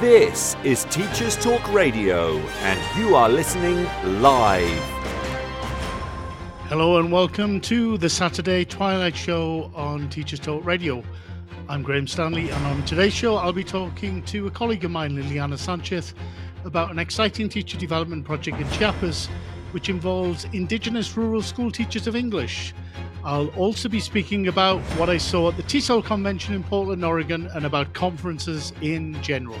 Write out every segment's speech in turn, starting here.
This is Teachers Talk Radio, and you are listening live. Hello and welcome to the Saturday Twilight Show on Teachers Talk Radio. I'm Graham Stanley, and on today's show, I'll be talking to a colleague of mine, Liliana Sanchez, about an exciting teacher development project in Chiapas, which involves Indigenous rural school teachers of English. I'll also be speaking about what I saw at the TESOL convention in Portland, Oregon, and about conferences in general.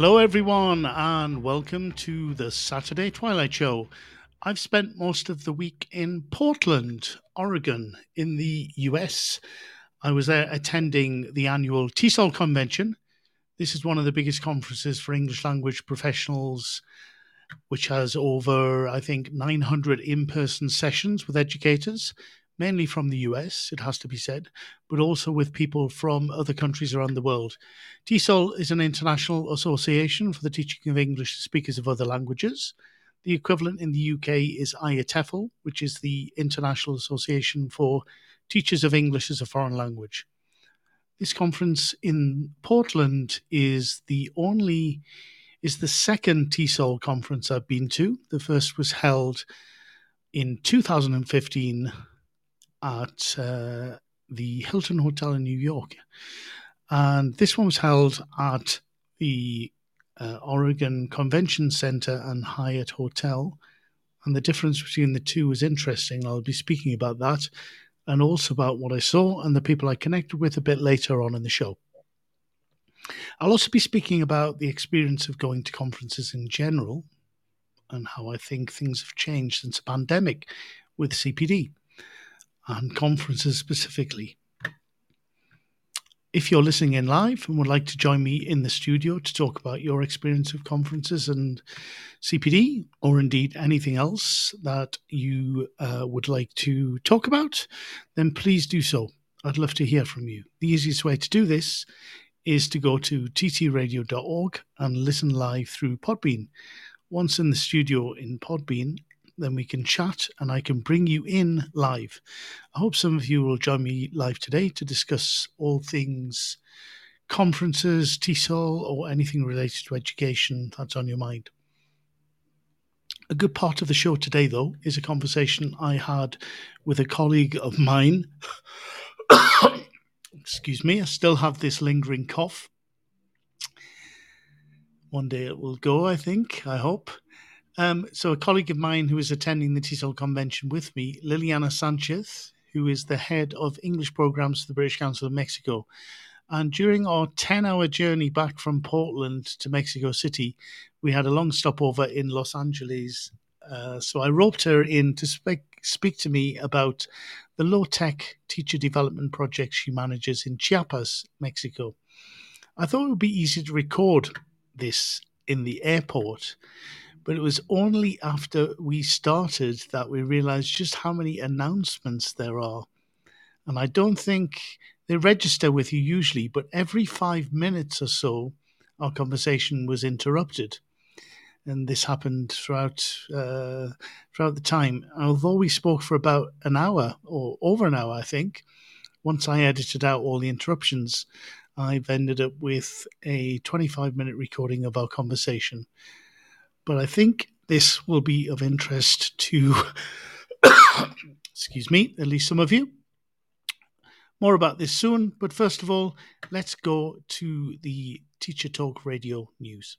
Hello, everyone, and welcome to the Saturday Twilight Show. I've spent most of the week in Portland, Oregon, in the US. I was there attending the annual TESOL convention. This is one of the biggest conferences for English language professionals, which has over, I think, 900 in person sessions with educators, mainly from the US, it has to be said, but also with people from other countries around the world. TESOL is an international association for the teaching of English to speakers of other languages. The equivalent in the UK is IATEFL, which is the International Association for Teachers of English as a Foreign Language. This conference in Portland is the only is the second TESOL conference I've been to. The first was held in 2015 at uh, the Hilton Hotel in New York. And this one was held at the uh, Oregon Convention Center and Hyatt Hotel. And the difference between the two was interesting. I'll be speaking about that and also about what I saw and the people I connected with a bit later on in the show. I'll also be speaking about the experience of going to conferences in general and how I think things have changed since the pandemic with CPD and conferences specifically. If you're listening in live and would like to join me in the studio to talk about your experience of conferences and CPD, or indeed anything else that you uh, would like to talk about, then please do so. I'd love to hear from you. The easiest way to do this is to go to ttradio.org and listen live through Podbean. Once in the studio in Podbean, then we can chat and I can bring you in live. I hope some of you will join me live today to discuss all things conferences, TESOL, or anything related to education that's on your mind. A good part of the show today, though, is a conversation I had with a colleague of mine. Excuse me, I still have this lingering cough. One day it will go, I think, I hope. Um, so, a colleague of mine who is attending the TESOL convention with me, Liliana Sanchez, who is the head of English programs for the British Council of Mexico. And during our 10 hour journey back from Portland to Mexico City, we had a long stopover in Los Angeles. Uh, so I roped her in to speak, speak to me about the low tech teacher development project she manages in Chiapas, Mexico. I thought it would be easy to record this in the airport but it was only after we started that we realized just how many announcements there are. And I don't think they register with you usually, but every five minutes or so, our conversation was interrupted. And this happened throughout uh, throughout the time. Although we spoke for about an hour or over an hour, I think. Once I edited out all the interruptions, I've ended up with a 25 minute recording of our conversation but I think this will be of interest to, excuse me, at least some of you. More about this soon, but first of all, let's go to the Teacher Talk Radio news.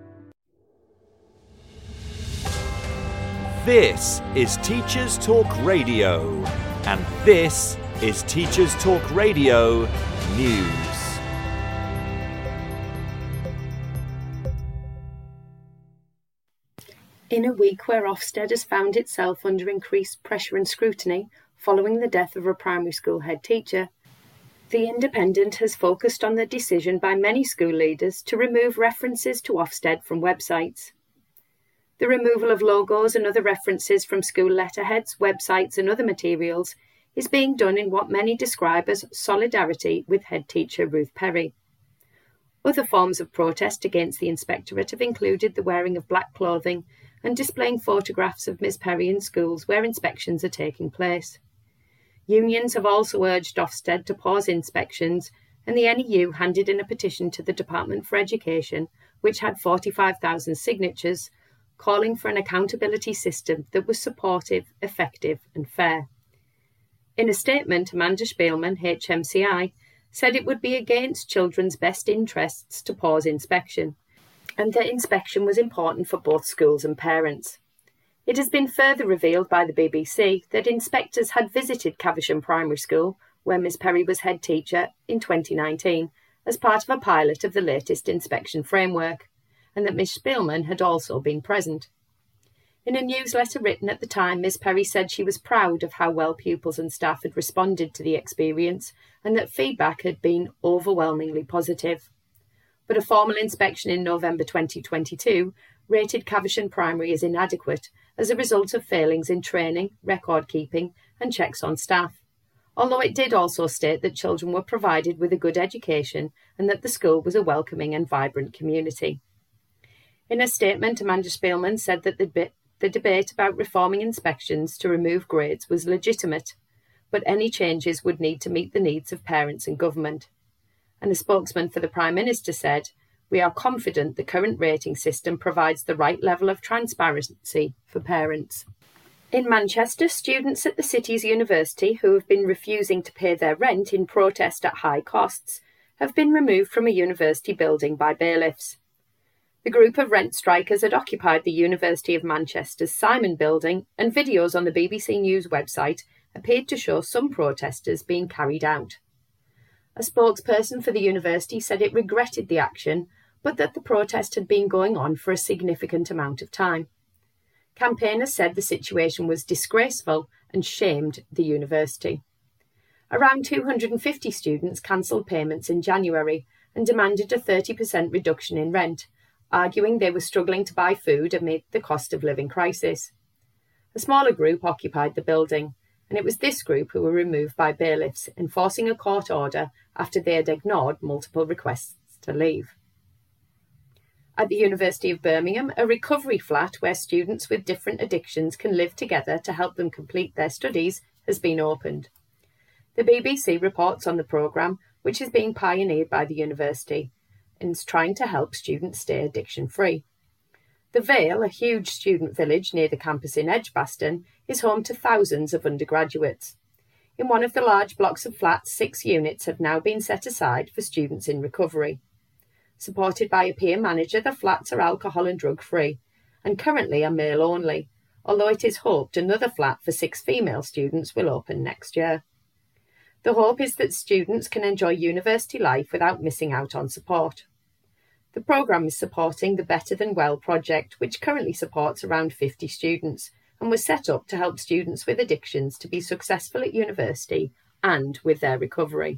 This is Teachers Talk Radio, and this is Teachers Talk Radio News. In a week where Ofsted has found itself under increased pressure and scrutiny following the death of a primary school head teacher, The Independent has focused on the decision by many school leaders to remove references to Ofsted from websites. The removal of logos and other references from school letterheads, websites, and other materials is being done in what many describe as solidarity with head teacher Ruth Perry. Other forms of protest against the inspectorate have included the wearing of black clothing and displaying photographs of Ms Perry in schools where inspections are taking place. Unions have also urged Ofsted to pause inspections, and the NEU handed in a petition to the Department for Education, which had 45,000 signatures, calling for an accountability system that was supportive, effective, and fair. In a statement, Amanda Spielman, HMCI, said it would be against children's best interests to pause inspection, and that inspection was important for both schools and parents. It has been further revealed by the BBC that inspectors had visited Caversham Primary School, where Miss Perry was head teacher, in 2019 as part of a pilot of the latest inspection framework and that Miss Spielman had also been present. In a newsletter written at the time, Miss Perry said she was proud of how well pupils and staff had responded to the experience and that feedback had been overwhelmingly positive. But a formal inspection in November 2022 rated Caversham Primary as inadequate as a result of failings in training, record keeping, and checks on staff. Although it did also state that children were provided with a good education and that the school was a welcoming and vibrant community. In a statement, Amanda Spielman said that the, the debate about reforming inspections to remove grades was legitimate, but any changes would need to meet the needs of parents and government. And a spokesman for the Prime Minister said, We are confident the current rating system provides the right level of transparency for parents. In Manchester, students at the city's university who have been refusing to pay their rent in protest at high costs have been removed from a university building by bailiffs. The group of rent strikers had occupied the University of Manchester's Simon Building, and videos on the BBC News website appeared to show some protesters being carried out. A spokesperson for the university said it regretted the action, but that the protest had been going on for a significant amount of time. Campaigners said the situation was disgraceful and shamed the university. Around 250 students cancelled payments in January and demanded a 30% reduction in rent, arguing they were struggling to buy food amid the cost of living crisis. A smaller group occupied the building, and it was this group who were removed by bailiffs, enforcing a court order after they had ignored multiple requests to leave. At the University of Birmingham, a recovery flat where students with different addictions can live together to help them complete their studies has been opened. The BBC reports on the programme, which is being pioneered by the university, is trying to help students stay addiction free. The Vale, a huge student village near the campus in Edgbaston, is home to thousands of undergraduates. In one of the large blocks of flats, six units have now been set aside for students in recovery. Supported by a peer manager, the flats are alcohol and drug free and currently are male only, although it is hoped another flat for six female students will open next year. The hope is that students can enjoy university life without missing out on support. The programme is supporting the Better Than Well project, which currently supports around 50 students and was set up to help students with addictions to be successful at university and with their recovery.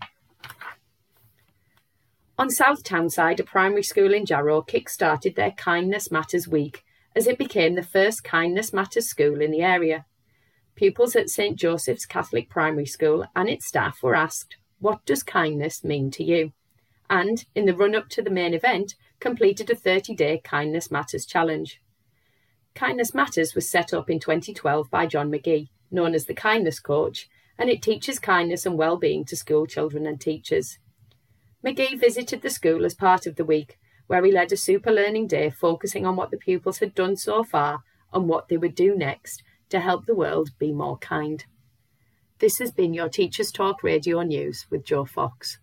On South Tyneside, a primary school in Jarrow kick-started their Kindness Matters Week as it became the first Kindness Matters school in the area. Pupils at St Joseph's Catholic Primary School and its staff were asked, What does kindness mean to you? And, in the run up to the main event, completed a 30 day Kindness Matters challenge. Kindness Matters was set up in 2012 by John McGee, known as the Kindness Coach, and it teaches kindness and well-being to school children and teachers. McGee visited the school as part of the week, where he led a super learning day focusing on what the pupils had done so far and what they would do next to help the world be more kind. This has been your Teachers Talk Radio News with Joe Fox.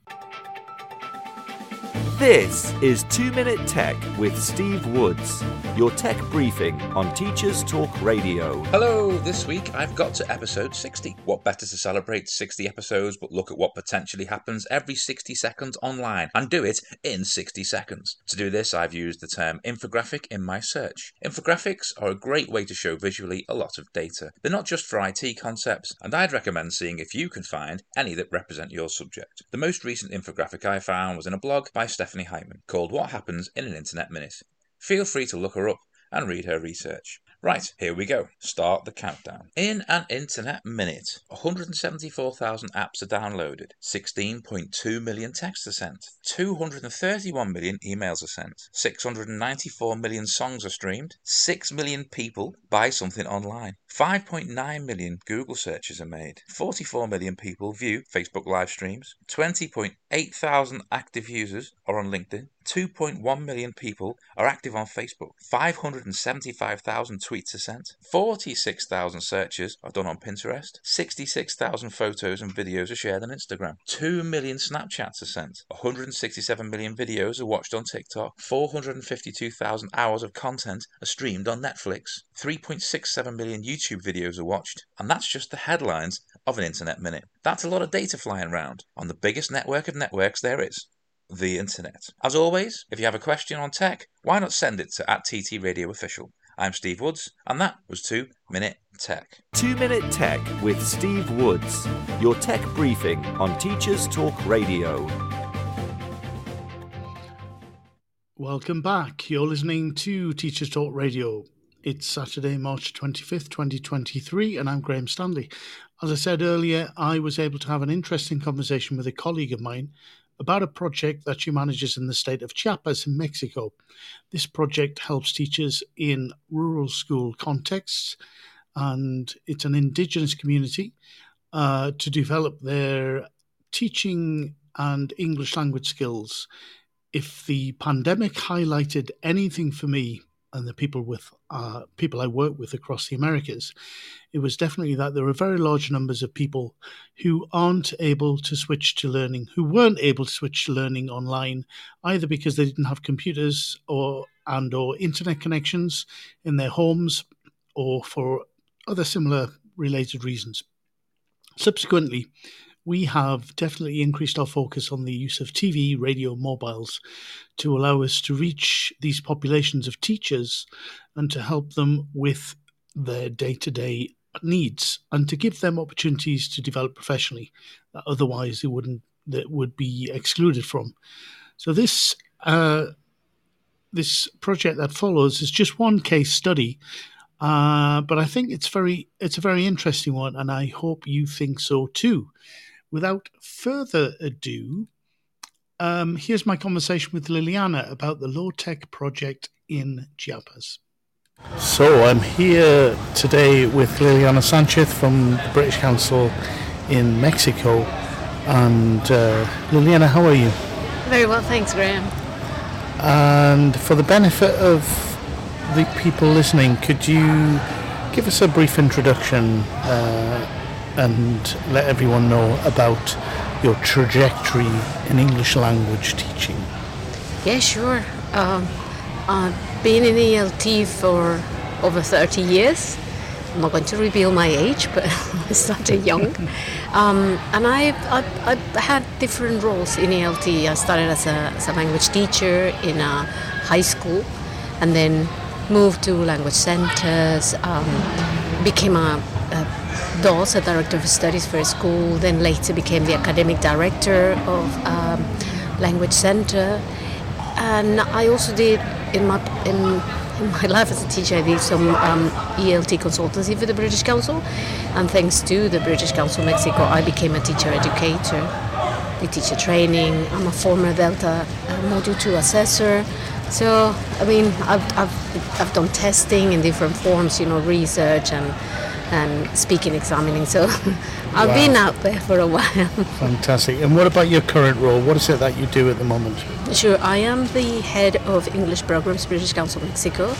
This is 2 Minute Tech with Steve Woods, your tech briefing on Teachers Talk Radio. Hello, this week I've got to episode 60. What better to celebrate 60 episodes but look at what potentially happens every 60 seconds online and do it in 60 seconds. To do this, I've used the term infographic in my search. Infographics are a great way to show visually a lot of data. They're not just for IT concepts, and I'd recommend seeing if you can find any that represent your subject. The most recent infographic I found was in a blog by Stephanie Hyman called What Happens in an Internet Minute. Feel free to look her up and read her research. Right, here we go. Start the countdown. In an internet minute, 174,000 apps are downloaded, 16.2 million texts are sent, 231 million emails are sent, 694 million songs are streamed, 6 million people buy something online, 5.9 million Google searches are made, 44 million people view Facebook live streams, 20.8 thousand active users are on LinkedIn, 2.1 million people are active on Facebook, 575,000 tweets are sent, 46,000 searches are done on Pinterest, 66,000 photos and videos are shared on Instagram, 2 million Snapchats are sent, 167 million videos are watched on TikTok, 452,000 hours of content are streamed on Netflix, 3.67 million YouTube videos are watched, and that's just the headlines of an internet minute. That's a lot of data flying around on the biggest network of networks there is the internet. As always, if you have a question on tech, why not send it to at TT Radio Official. I'm Steve Woods, and that was 2 Minute Tech. 2 Minute Tech with Steve Woods, your tech briefing on Teachers Talk Radio. Welcome back. You're listening to Teachers Talk Radio. It's Saturday, March 25th, 2023, and I'm Graham Stanley. As I said earlier, I was able to have an interesting conversation with a colleague of mine about a project that she manages in the state of Chiapas in Mexico. This project helps teachers in rural school contexts, and it's an indigenous community uh, to develop their teaching and English language skills. If the pandemic highlighted anything for me and the people with uh, people I work with across the Americas, it was definitely that there are very large numbers of people who aren't able to switch to learning, who weren't able to switch to learning online, either because they didn't have computers or and or internet connections in their homes, or for other similar related reasons. Subsequently, we have definitely increased our focus on the use of TV, radio, mobiles to allow us to reach these populations of teachers and to help them with their day to day needs and to give them opportunities to develop professionally that otherwise they wouldn't that would be excluded from. So this uh, this project that follows is just one case study, uh, but I think it's very it's a very interesting one, and I hope you think so too without further ado, um, here's my conversation with Liliana about the low tech project in Chiapas. So I'm here today with Liliana Sanchez from the British Council in Mexico. And uh, Liliana, how are you? Very well, thanks, Graham. And for the benefit of the people listening, could you give us a brief introduction uh, and let everyone know about your trajectory in English language teaching? Yeah, sure. Um, I've been in ELT for over 30 years. I'm not going to reveal my age, but I started young. Um, and I've, I've, I've, had different roles in ELT. I started as a, as a language teacher in a high school and then moved to language centers, um, became a, a a director of studies for a school, then later became the academic director of um, Language Center. And I also did in my in, in my life as a teacher, I did some um, ELT consultancy for the British Council, and thanks to the British Council Mexico, I became a teacher educator. The teacher training. I'm a former Delta uh, Module 2 assessor. So, I mean, I've, I've, I've done testing in different forms, you know, research and and speaking examining. So I've wow. been out there for a while. Fantastic. And what about your current role? What is it that you do at the moment? Sure, I am the head of English programs, British Council Mexico,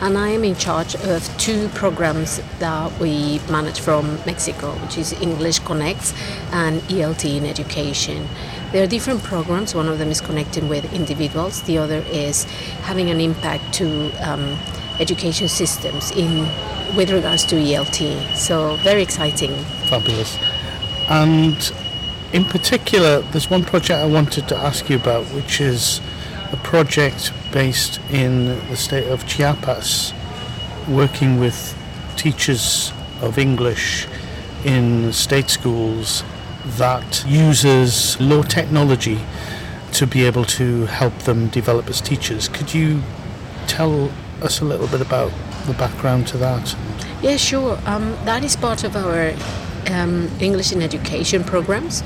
and I am in charge of two programs that we manage from Mexico, which is English Connects and ELT in Education. There are different programs. One of them is connecting with individuals. The other is having an impact to um, education systems in with regards to ELT. So very exciting. Fabulous. And in particular, there's one project I wanted to ask you about, which is a project based in the state of Chiapas, working with teachers of English in state schools that uses low technology to be able to help them develop as teachers. Could you tell us a little bit about the background to that? Yeah, sure. Um, that is part of our um, English in education programs.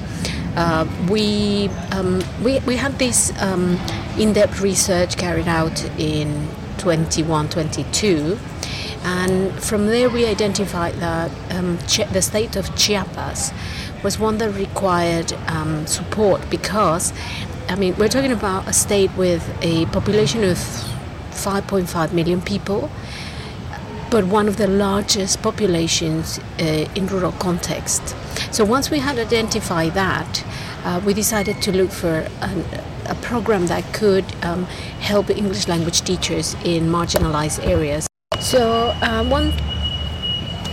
Uh, we, um, we we had this um, in-depth research carried out in 21, 22, and from there we identified that um, the state of Chiapas was one that required um, support because, I mean, we're talking about a state with a population of 5.5 million people, but one of the largest populations uh, in rural context. So once we had identified that, uh, we decided to look for an, a program that could um, help English language teachers in marginalized areas. So um, one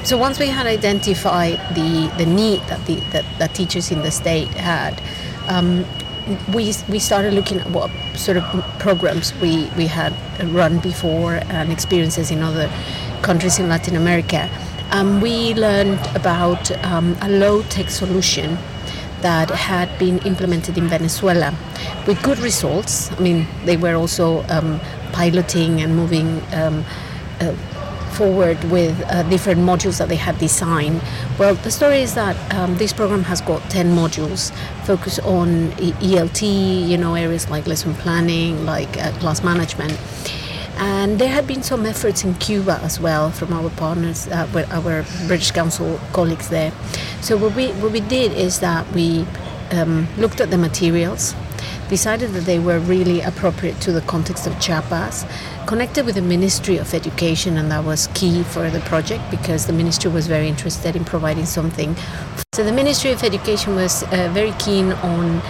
so once we had identified the, the need that the that, that teachers in the state had, um, we, we started looking at what sort of programs we, we had run before and experiences in other countries in Latin America. Um, we learned about um, a low tech solution that had been implemented in Venezuela with good results. I mean, they were also um, piloting and moving um, uh, forward with uh, different modules that they had designed. Well, the story is that um, this program has got 10 modules focused on ELT, you know, areas like lesson planning, like uh, class management. And there had been some efforts in Cuba as well from our partners, uh, our British Council colleagues there. So what we what we did is that we um, looked at the materials, decided that they were really appropriate to the context of Chiapas, connected with the Ministry of Education, and that was key for the project because the ministry was very interested in providing something. So the Ministry of Education was uh, very keen on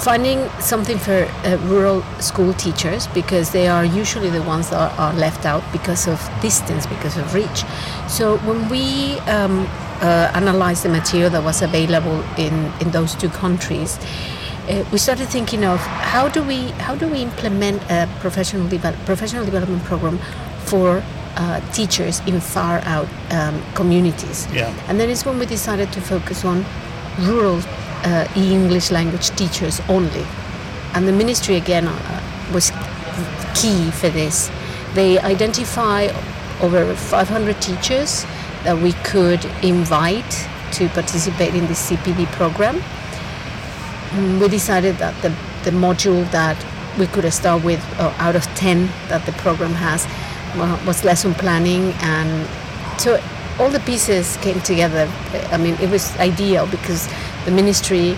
finding something for uh, rural school teachers because they are usually the ones that are left out because of distance, because of reach. So when we um, uh, analyzed the material that was available in, in those two countries, uh, we started thinking of how do we how do we implement a professional develop, professional development program for uh, teachers in far out um, communities. Yeah. And then it's when we decided to focus on rural uh, English language teachers only. And the ministry again uh, was key for this. They identify over 500 teachers that we could invite to participate in this CPD program we decided that the, the module that we could start with uh, out of 10 that the program has was lesson planning and so all the pieces came together. I mean it was ideal because the ministry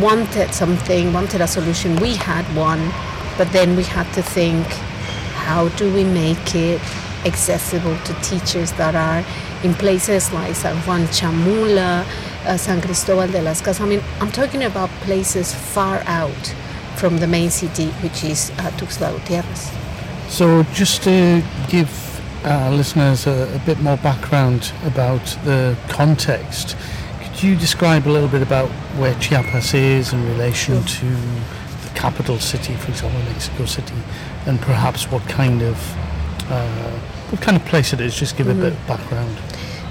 wanted something wanted a solution. We had one but then we had to think how do we make it accessible to teachers that are in places like san juan chamula uh, San Cristobal de las Casas. I mean, I'm talking about places far out from the main city, which is uh, Tuxtla Gutiérrez. So, just to give our listeners a, a, bit more background about the context, could you describe a little bit about where Chiapas is in relation sure. to the capital city, for example, Mexico City, and perhaps what kind of uh, what kind of place it is? Just give mm-hmm. a bit of background.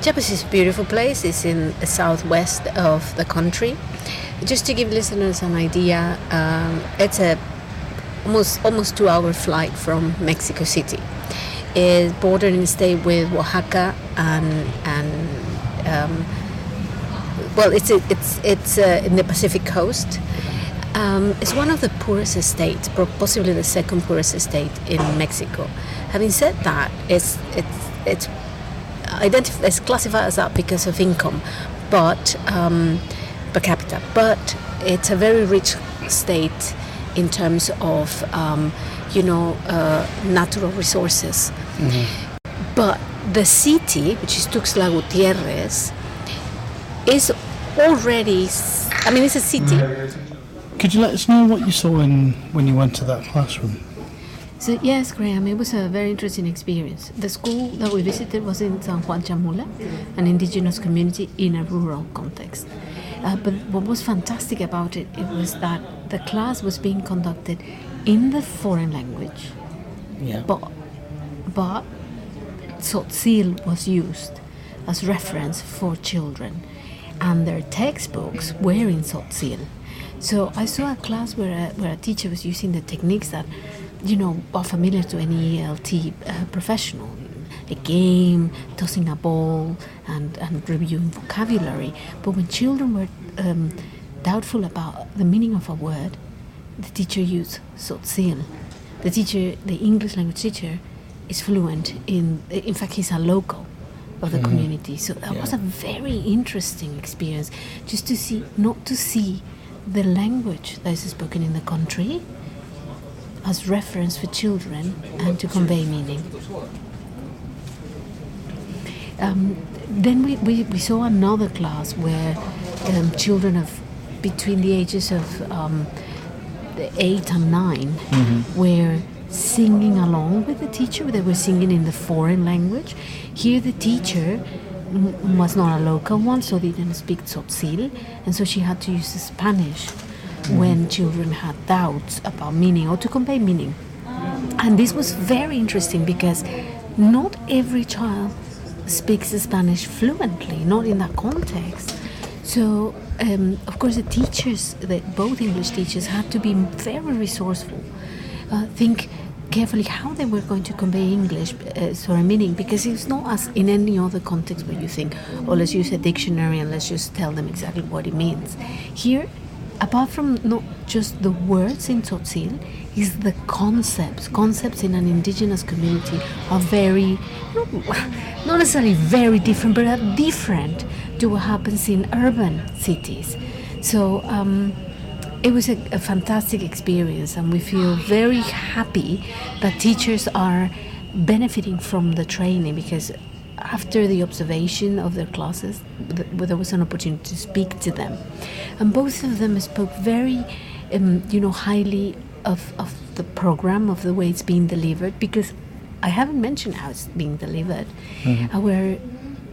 Chiapas is a beautiful place. It's in the southwest of the country. Just to give listeners an idea, um, it's a almost almost two-hour flight from Mexico City. It's bordering state with Oaxaca and and um, well, it's it's it's uh, in the Pacific coast. Um, it's one of the poorest states, possibly the second poorest state in Mexico. Having said that, it's it's it's identified as classified as that because of income, but um, per capita. But it's a very rich state in terms of um, you know uh, natural resources. Mm-hmm. But the city, which is Tuxtla Gutierrez, is already. I mean, it's a city. Could you let us know what you saw in, when you went to that classroom? So yes, Graham, it was a very interesting experience. The school that we visited was in San Juan Chamula, an indigenous community in a rural context. Uh, but what was fantastic about it, it was that the class was being conducted in the foreign language, Yeah. but but Tzotzil was used as reference for children, and their textbooks were in Tzotzil. So I saw a class where a, where a teacher was using the techniques that, you know, are familiar to any ELT uh, professional. A game, tossing a ball, and, and reviewing vocabulary. But when children were um, doubtful about the meaning of a word, the teacher used Tzotzil. The teacher, the English language teacher, is fluent in. In fact, he's a local of the community. So that was a very interesting experience, just to see, not to see the language that is spoken in the country as reference for children and to convey meaning. Um, then we, we, we saw another class where um, children of between the ages of um, eight and 9 were singing along with the teacher. They were singing in the foreign language. Here, the teacher m- was not a local one, so they didn't speak Tzotzil, and so she had to use Spanish when children had doubts about meaning or to convey meaning. And this was very interesting because not every child speaks Spanish fluently, not in that context. So, um, of course, the teachers, the, both English teachers, had to be very resourceful. Uh, think carefully how they were going to convey English, uh, sorry, meaning, because it's not as in any other context where you think, oh, let's use a dictionary and let's just tell them exactly what it means. Here, apart from not just the words in Tzotzil, is the concepts. Concepts in an indigenous community are very, not necessarily very different, but are different to what happens in urban cities. So um, it was a, a fantastic experience, and we feel very happy that teachers are benefiting from the training because after the observation of their classes, th- there was an opportunity to speak to them, and both of them spoke very, um, you know, highly of, of the program of the way it's being delivered because I haven't mentioned how it's being delivered. Our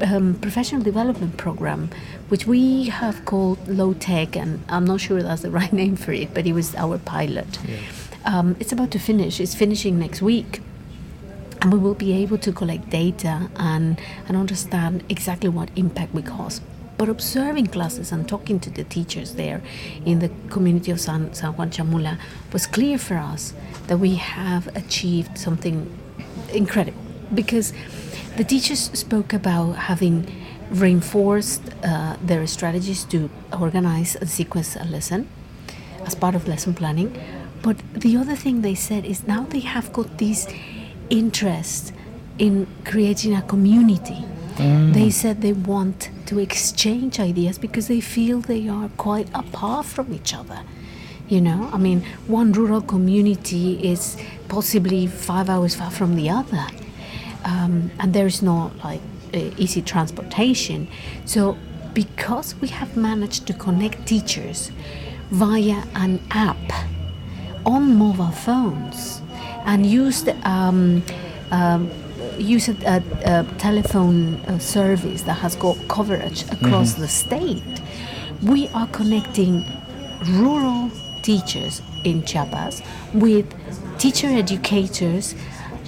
um, professional development program, which we have called Low Tech, and I'm not sure that's the right name for it, but it was our pilot. Um, it's about to finish. It's finishing next week and we will be able to collect data and, and understand exactly what impact we cause. But observing classes and talking to the teachers there in the community of San, San Juan Chamula was clear for us that we have achieved something incredible because the teachers spoke about having reinforced uh, their strategies to organize and sequence a lesson as part of lesson planning. But the other thing they said is now they have got this interest in creating a community. They said they want to exchange ideas because they feel they are quite apart from each other. You know, I mean, one rural community is possibly five hours far from the other, um, and there's no like uh, easy transportation. So, because we have managed to connect teachers via an app on mobile phones and used um, um, use a, a, a telephone uh, service that has got coverage across the state. We are connecting rural teachers in Chiapas with teacher educators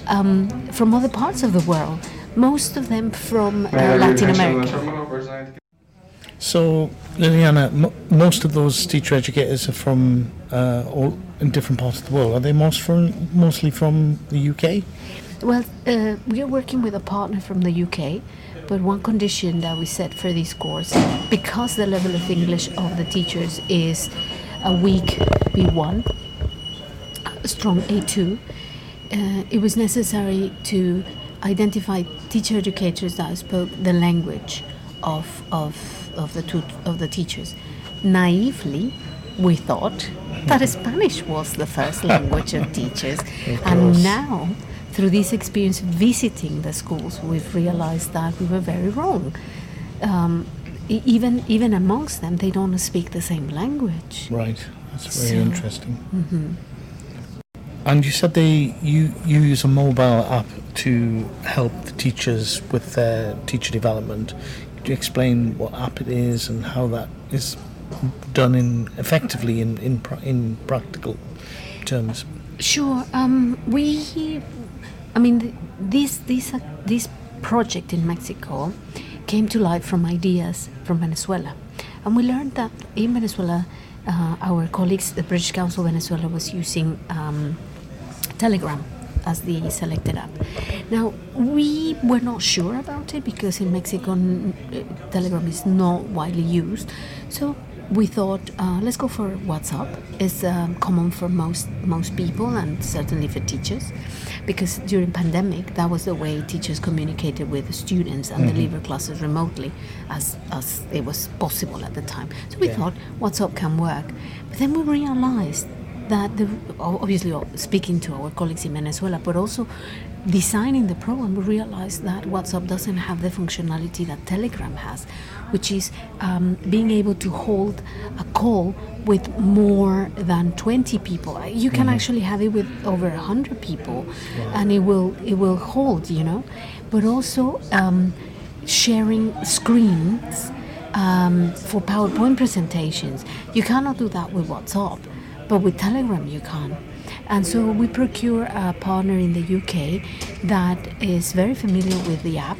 um, from other parts of the world, most of them from uh, Latin America. So, Liliana, m- most of those teacher educators are from uh, all in different parts of the world. Are they most from mostly from the UK? Well, uh, we are working with a partner from the UK, but one condition that we set for this course, because the level of English of the teachers is a weak B1, a strong A2, uh, it was necessary to identify teacher educators that spoke the language of, of, of, the, of the teachers. Naively, we thought that Spanish was the first language of teachers. and now, through this experience visiting the schools, we've realized that we were very wrong. Um, e- even, even amongst them, they don't speak the same language. Right. That's very so, interesting. Mm-hmm. And you said they you, you use a mobile app to help the teachers with their teacher development. Could you explain what app it is and how that is done in effectively in in, in practical terms? Sure. Um, we, I mean, this this uh, this project in Mexico came to life from ideas from Venezuela, and we learned that in Venezuela, uh, our colleagues, the British Council Venezuela, was using. Um, Telegram as the selected app. Now, we were not sure about it because in Mexico, Telegram is not widely used. So we thought, uh, let's go for WhatsApp. It's um, common for most most people and certainly for teachers, because during pandemic, that was the way teachers communicated with the students and mm-hmm. deliver classes remotely, as as it was possible at the time. So we yeah. thought WhatsApp can work, but then we realized that the, obviously speaking to our colleagues in Venezuela, but also designing the program, we realized that WhatsApp doesn't have the functionality that Telegram has, which is um, being able to hold a call with more than 20 people. You can mm-hmm. actually have it with over 100 people, wow. and it will it will hold, you know. But also um, sharing screens. Um, for PowerPoint presentations, you cannot do that with WhatsApp. But with Telegram, you can. And so we procure a partner in the UK that is very familiar with the app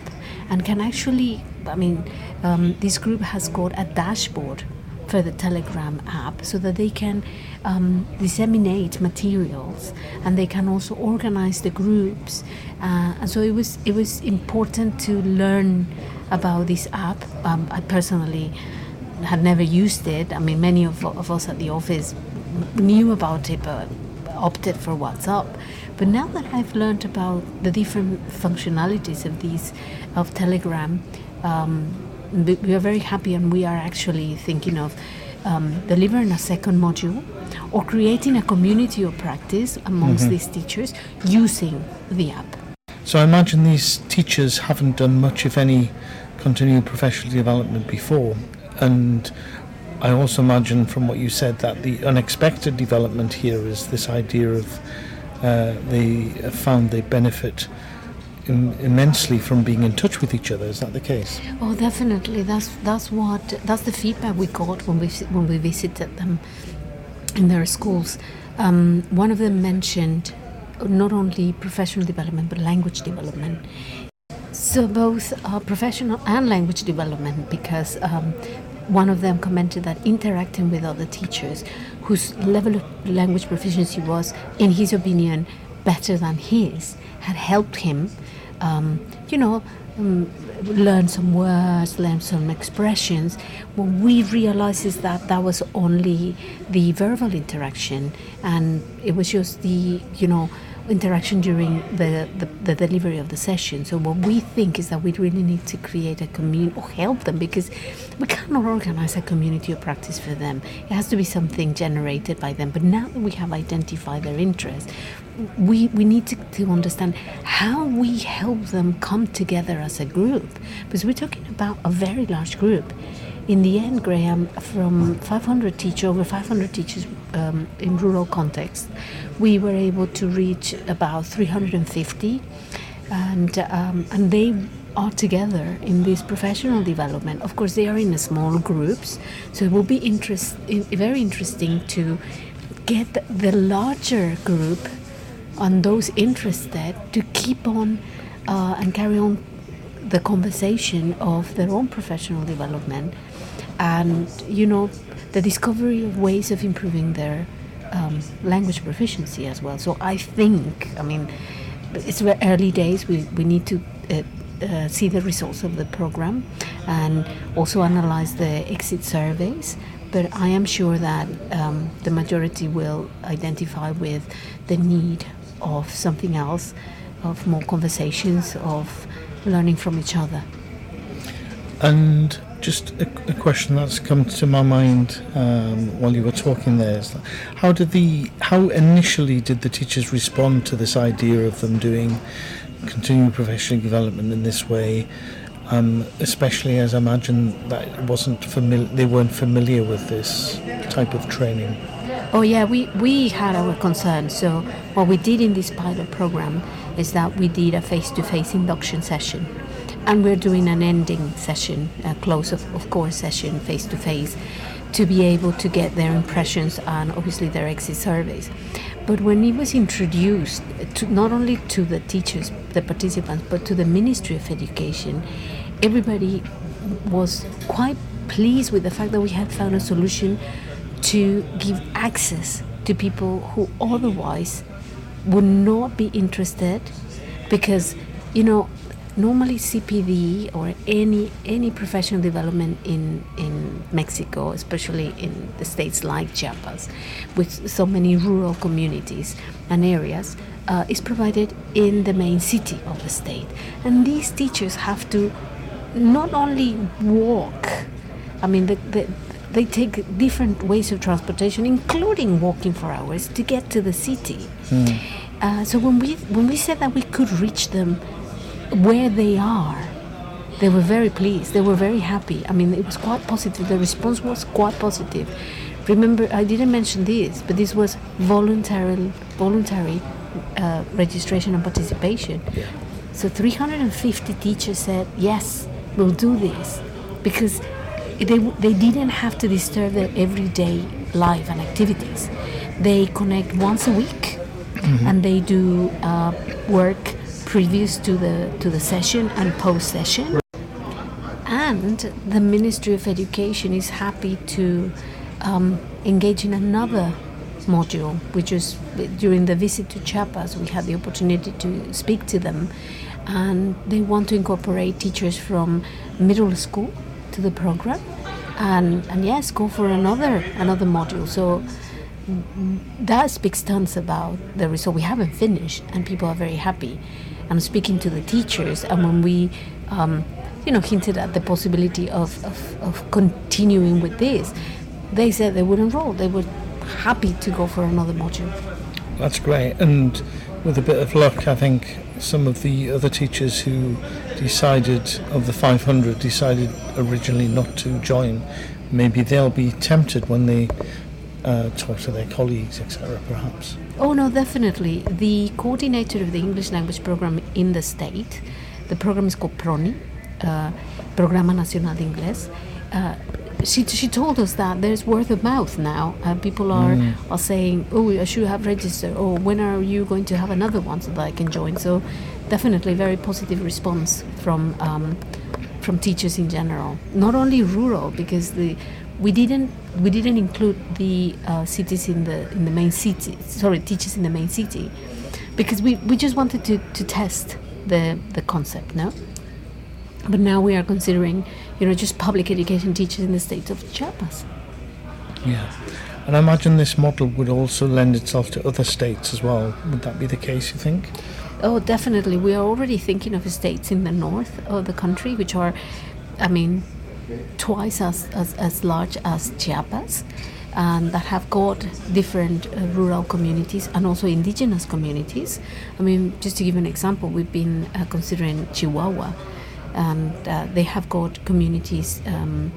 and can actually, I mean, um, this group has got a dashboard for the Telegram app so that they can um, disseminate materials and they can also organize the groups. Uh, and so it was it was important to learn about this app. Um, I personally had never used it. I mean, many of, of us at the office knew about it but opted for WhatsApp. But now that I've learned about the different functionalities of these of Telegram, um, we are very happy, and we are actually thinking of um, delivering a second module or creating a community of practice amongst mm-hmm. these teachers using the app. So I imagine these teachers haven't done much, if any, continuing professional development before, and I also imagine from what you said that the unexpected development here is this idea of uh, they found they benefit Im- immensely from being in touch with each other. Is that the case? Oh, definitely. That's that's what that's the feedback we got when we when we visited them in their schools. Um, one of them mentioned not only professional development but language development. So both uh, professional and language development, because um, one of them commented that interacting with other teachers whose level of language proficiency was, in his opinion, better than his, had helped him, um, you know, um, learn some words, learn some expressions. What we realized is that that was only the verbal interaction, and it was just the, you know, interaction during the, the, the, delivery of the session. So what we think is that we really need to create a community or help them because we cannot organize a community of practice for them. It has to be something generated by them. But now that we have identified their interests, we, we need to, to understand how we help them come together as a group because we're talking about a very large group in the end, Graham, from 500 teachers, over 500 teachers um, in rural context, we were able to reach about 350, and um, and they are together in this professional development. Of course, they are in small groups, so it will be interest, very interesting to get the larger group and those interested to keep on uh, and carry on the conversation of their own professional development and you know the discovery of ways of improving their um, language proficiency as well. So I think, I mean, it's very early days. We we need to. Uh, uh, see the results of the program and also analyze the exit surveys. But I am sure that um, the majority will identify with the need of something else, of more conversations, of learning from each other. And just a, a, question that's come to my mind um, while you were talking there is how did the how initially did the teachers respond to this idea of them doing continuing professional development in this way? Um, especially as I imagine that it wasn't familiar they weren't familiar with this type of training. Oh yeah, we, we had our concerns. So what we did in this pilot program is that we did a face-to-face induction session, and we're doing an ending session, a close of, of course session, face-to-face, to be able to get their impressions and obviously their exit surveys. But when it was introduced, to, not only to the teachers, the participants, but to the Ministry of Education, everybody was quite pleased with the fact that we had found a solution to give access to people who otherwise would not be interested because you know normally CPD or any any professional development in in Mexico, especially in the states like Chiapas, with so many rural communities and areas, uh, is provided in the main city of the state, and these teachers have to not only walk. I mean, the, the, they take different ways of transportation, including walking for hours, to get to the city. Mm. Uh, so when we when we said that we could reach them where they are, they were very pleased. They were very happy. I mean, it was quite positive. The response was quite positive. Remember, I didn't mention this, but this was voluntary voluntary uh, registration and participation. Yeah. So 350 teachers said yes, we'll do this because they, they didn't have to disturb their everyday life and activities. They connect once a week mm-hmm. and they do uh, work previous to the, to the session and post session. And the Ministry of Education is happy to um, engage in another module, which is during the visit to Chiapas, we had the opportunity to speak to them, and they want to incorporate teachers from middle school to the program. And and yes go for another another module. So that speaks tons about the result. We haven't finished and people are very happy i'm speaking to the teachers and when we um, you know hinted at the possibility of, of, of continuing with this they said they would enroll they were happy to go for another module that's great and with a bit of luck i think some of the other teachers who decided, of the 500, decided originally not to join, maybe they'll be tempted when they uh, talk to their colleagues, etc., perhaps. Oh, no, definitely. The coordinator of the English language program in the state, the program is called PRONI, uh, Programa Nacional de Inglés. Uh, she, she told us that there's word of mouth now. Uh, people are, mm. are saying, oh, I should have registered, or when are you going to have another one so that I can join? So, definitely very positive response from um, from teachers in general. Not only rural, because the we didn't we didn't include the uh, cities in the in the main city. Sorry, teachers in the main city, because we, we just wanted to, to test the the concept. No, but now we are considering you know, just public education teachers in the state of Chiapas. Yeah. And I imagine this model would also lend itself to other states as well. Would that be the case, you think? Oh, definitely. We are already thinking of states in the north of the country, which are, I mean, twice as, as, as large as Chiapas, and that have got different uh, rural communities and also indigenous communities. I mean, just to give an example, we've been uh, considering Chihuahua and uh, they have got communities um,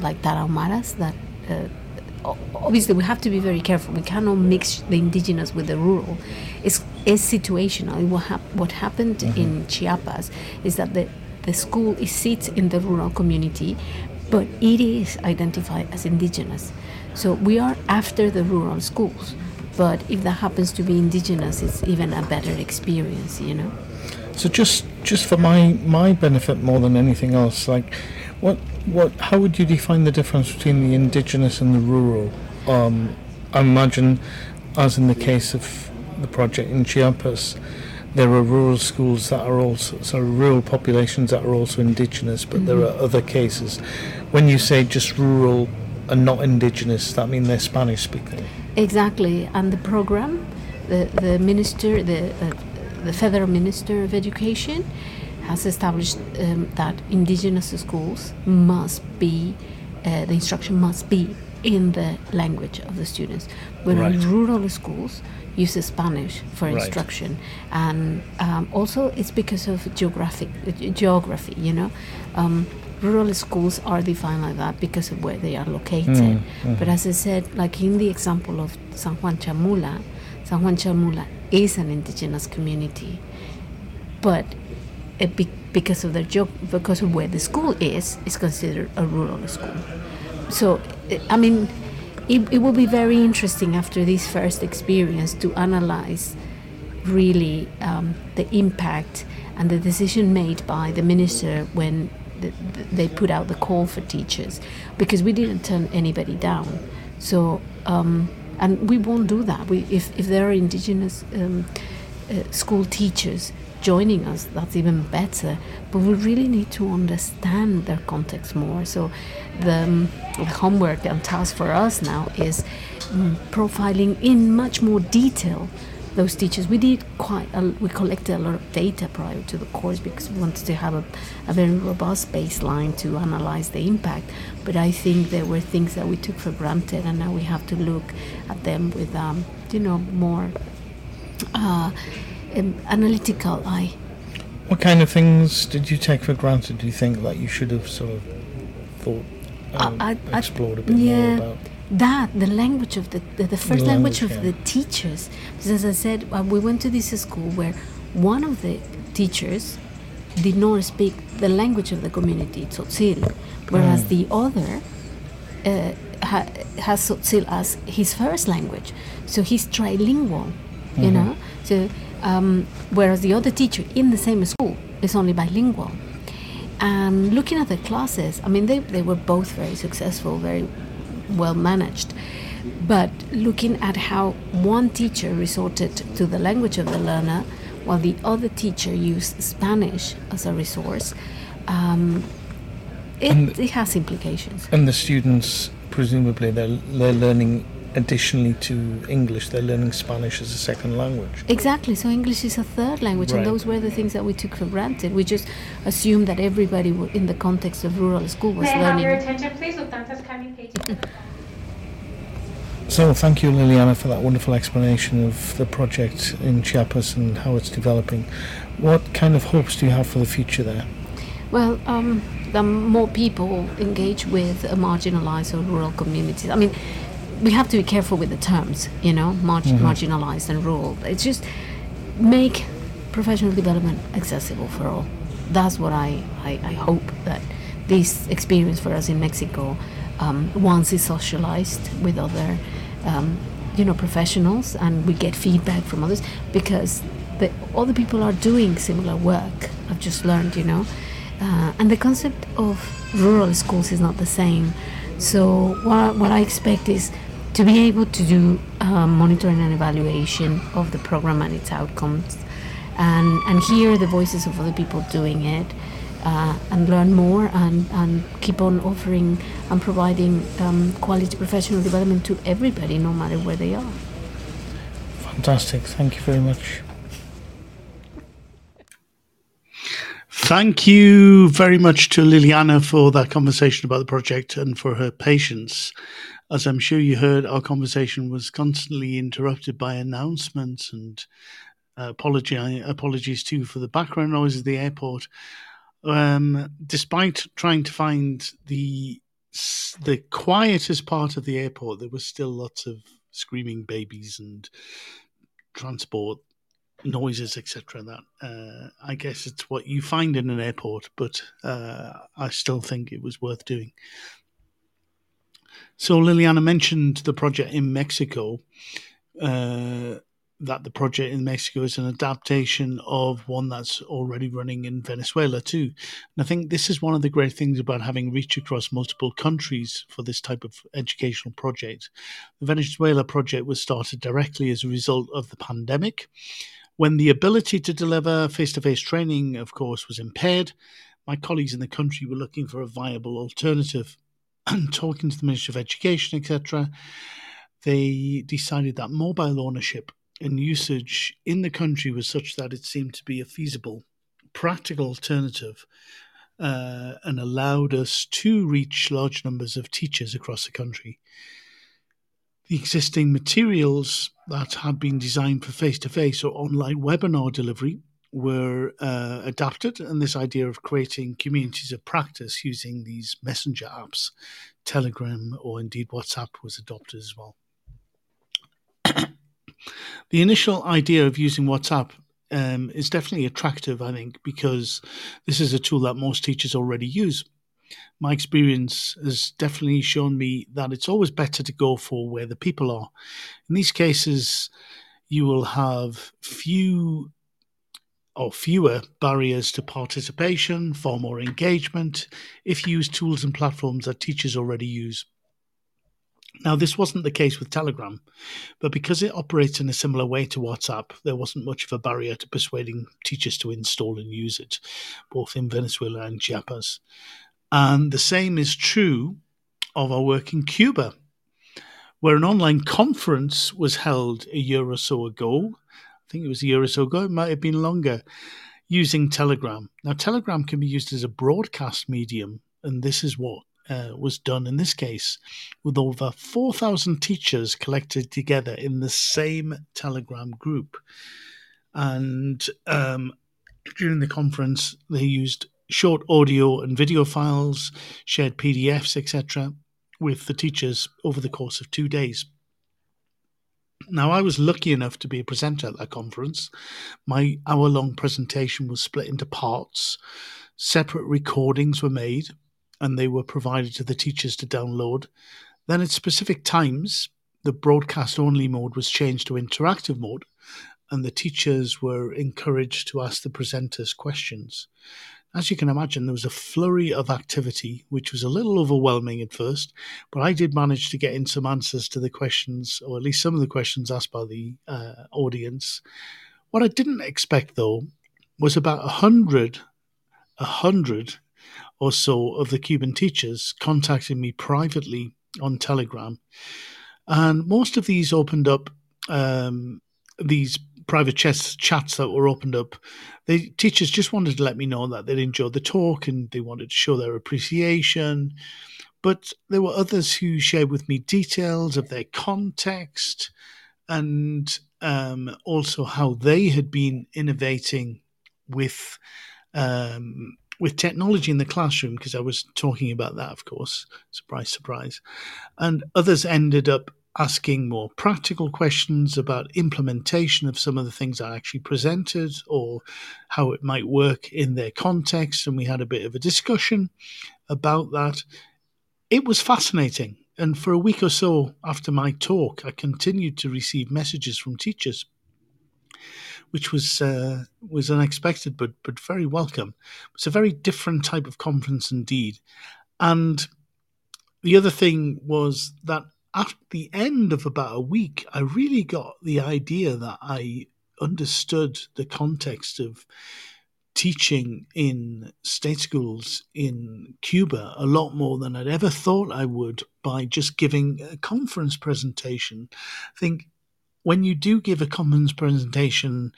like Tarahumaras that uh, obviously we have to be very careful. We cannot mix the indigenous with the rural. It's, it's situational. What, hap- what happened mm-hmm. in Chiapas is that the, the school is sits in the rural community, but it is identified as indigenous. So we are after the rural schools. But if that happens to be indigenous, it's even a better experience, you know. So just just for my my benefit more than anything else, like what what how would you define the difference between the indigenous and the rural? Um, I imagine, as in the case of the project in Chiapas, there are rural schools that are also so rural populations that are also indigenous, but mm-hmm. there are other cases. When you say just rural and not indigenous, that means they're Spanish speaking. Exactly, and the program, the the minister, the uh, the Federal Minister of Education has established um, that indigenous schools must be, uh, the instruction must be in the language of the students. Whereas right. rural schools use Spanish for right. instruction, and um, also it's because of geographic geography. You know, um, rural schools are defined like that because of where they are located. Mm, mm. But as I said, like in the example of San Juan Chamula, San Juan Chamula is an indigenous community, but it be, because of their job, because of where the school is, it's considered a rural school. So, I mean, it, it will be very interesting after this first experience to analyze really um, the impact and the decision made by the minister when the, the, they put out the call for teachers because we didn't turn anybody down. So um, and we won't do that. We, if, if there are indigenous um, uh, school teachers joining us that's even better but we really need to understand their context more so the, um, the homework and task for us now is um, profiling in much more detail those teachers. We did quite, a, we collected a lot of data prior to the course because we wanted to have a, a very robust baseline to analyze the impact. But I think there were things that we took for granted, and now we have to look at them with, um, you know, more uh, um, analytical eye. What kind of things did you take for granted? Do you think that you should have sort of thought, um, I, I, explored a bit yeah, more about? that the language of the the, the first The language, language, of yeah. the teachers because as i said uh, we went to this school where one of the teachers did not speak the language of the community tzotzil whereas Mm. the other uh, ha- has tzotzil as his first language so he's trilingual you Mhm. know so um, whereas the other teacher in the same school is only bilingual. And looking at the classes i mean they, they were both very successful very well managed. But looking at how one teacher resorted to the language of the learner while the other teacher used spanish as a resource um, it, it has implications. And the students, presumably, they're, they're learning additionally to English, they're learning Spanish as a second language. Exactly. So English is a third language, Right. and those were the things that we took for granted. We just assumed that everybody in the context of rural school was May I have your learning. attention, please? Lufthansa's coming, page. So, thank you, Liliana, for that wonderful explanation of the project in Chiapas and how it's developing. What kind of hopes do you have for the future there? Well, um, the more people engage with marginalized or rural communities. I mean, we have to be careful with the terms, you know, marg- Mhm. marginalized and rural. It's just make professional development accessible for all. That's what I, I, I hope that this experience for us in Mexico, um, once it's socialized with other, um, you know, professionals, and we get feedback from others, because the, other people are doing similar work. I've just learned, you know, uh, and the concept of rural schools is not the same. So what I, what I expect is to be able to do uh, monitoring and evaluation of the program and its outcomes, and and hear the voices of other people doing it, uh, and learn more and and keep on offering and providing um, quality professional development to everybody, no matter where they are. Fantastic. Thank you very much. Thank you very much to Liliana for that conversation about the project and for her patience. As I'm sure you heard, our conversation was constantly interrupted by announcements and uh, apology, apologies too for the background noise at the airport. Um, despite trying to find the the quietest part of the airport, there was still lots of screaming babies and transport noises, etc. That uh, I guess it's what you find in an airport, but uh, I still think it was worth doing. So Liliana mentioned the project in Mexico. Uh, that the project in Mexico is an adaptation of one that's already running in Venezuela too. And I think this is one of the great things about having reach across multiple countries for this type of educational project. The Venezuela project was started directly as a result of the pandemic when the ability to deliver face to face training, of course, was impaired, my colleagues in the country were looking for a viable alternative. And talking to the Ministry of Education, etc., they decided that mobile ownership and usage in the country was such that it seemed to be a feasible, practical alternative uh, and allowed us to reach large numbers of teachers across the country the existing materials that had been designed for face to face or online webinar delivery were uh, adapted, and this idea of creating communities of practice using these messenger apps, Telegram or indeed WhatsApp, was adopted as well. the initial idea of using WhatsApp um, is definitely attractive, I think, because this is a tool that most teachers already use. My experience has definitely shown me that it's always better to go for where the people are. In these cases, you will have few or fewer barriers to participation, far more engagement if you use tools and platforms that teachers already use. Now, this wasn't the case with Telegram, but because it operates in a similar way to WhatsApp, there wasn't much of a barrier to persuading teachers to install and use it, both in Venezuela and Chiapas. And the same is true of our work in Cuba, where an online conference was held a year or so ago think it was a year or so ago, it might have been longer, using Telegram. Now, Telegram can be used as a broadcast medium, and this is what uh, was done in this case, with over 4,000 teachers collected together in the same Telegram group. And um, during the conference, they used short audio and video files, shared PDFs, etc., with the teachers over the course of two days. Now, I was lucky enough to be a presenter at that conference. My hour long presentation was split into parts. Separate recordings were made and they were provided to the teachers to download. Then, at specific times, the broadcast only mode was changed to interactive mode, and the teachers were encouraged to ask the presenters questions. As you can imagine, there was a flurry of activity, which was a little overwhelming at first, but I did manage to get in some answers to the questions, or at least some of the questions asked by the uh, audience. What I didn't expect, though, was about a hundred, a hundred or so of the Cuban teachers contacting me privately on Telegram, and most of these opened up um, these private chats, chats that were opened up, the teachers just wanted to let me know that they'd enjoyed the talk and they wanted to show their appreciation. But there were others who shared with me details of their context and um, also how they had been innovating with um, with technology in the classroom because I was talking about that, of course. Surprise, surprise. And others ended up asking more practical questions about implementation of some of the things I actually presented or how it might work in their context. And we had a bit of a discussion about that. It was fascinating. And for a week or so after my talk, I continued to receive messages from teachers, which was uh, was unexpected but but very welcome. It's a very different type of conference indeed. And the other thing was that at the end of about a week, I really got the idea that I understood the context of teaching in state schools in Cuba a lot more than I'd ever thought I would by just giving a conference presentation. I think when you do give a conference presentation,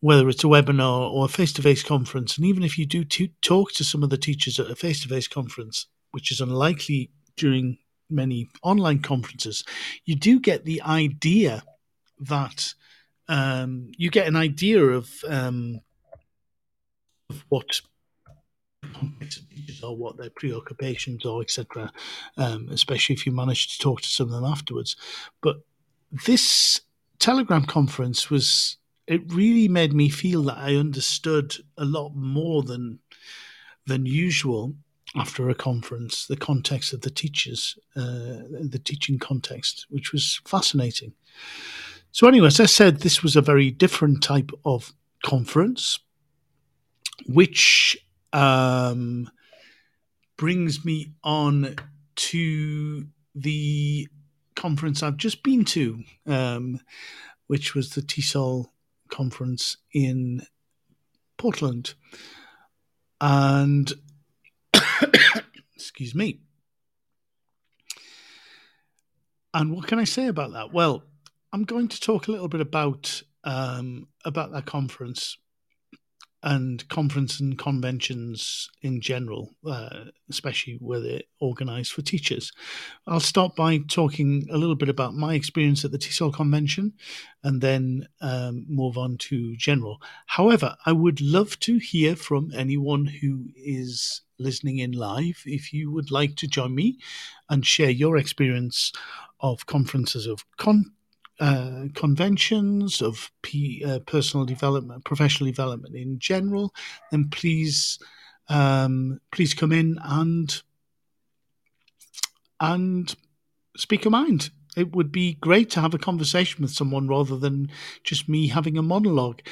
whether it's a webinar or a face to face conference, and even if you do talk to some of the teachers at a face to face conference, which is unlikely during many online conferences, you do get the idea that um, you get an idea of, um, of what or what their preoccupations are, etc. Um, especially if you manage to talk to some of them afterwards. But this Telegram conference was it really made me feel that I understood a lot more than than usual after a conference, the context of the teachers, uh, the teaching context, which was fascinating. So, anyway, as I said, this was a very different type of conference, which um, brings me on to the conference I've just been to, um, which was the TESOL conference in Portland. And Excuse me. And what can I say about that? Well, I'm going to talk a little bit about um, about that conference. And conference and conventions in general, uh, especially where they're organised for teachers. I'll start by talking a little bit about my experience at the TESOL convention and then um, move on to general. However, I would love to hear from anyone who is listening in live. If you would like to join me and share your experience of conferences of con- uh, conventions, of P, uh, personal development, professional development in general, then please um, please come in and and speak your mind it would be great to have a conversation with someone rather than just me having a monologue.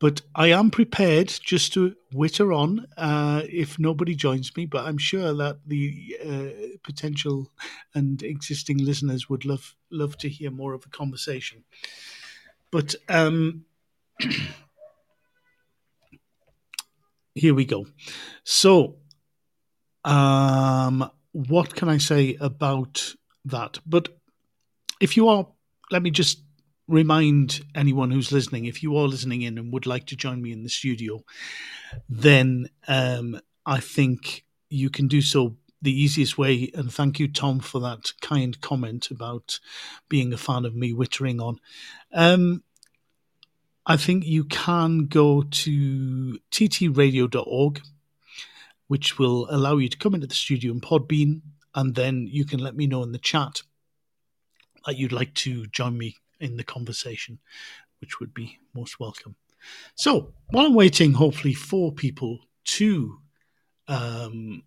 But I am prepared just to witter on uh, if nobody joins me. But I'm sure that the uh, potential and existing listeners would love love to hear more of a conversation. But um, here we go. So, um, what can I say about that? But if you are, let me just remind anyone who's listening if you are listening in and would like to join me in the studio, then um, I think you can do so the easiest way. And thank you, Tom, for that kind comment about being a fan of me wittering on. Um, I think you can go to ttradio.org, which will allow you to come into the studio in Podbean, and then you can let me know in the chat that you'd like to join me in the conversation, which would be most welcome. So while I'm waiting, hopefully for people to um,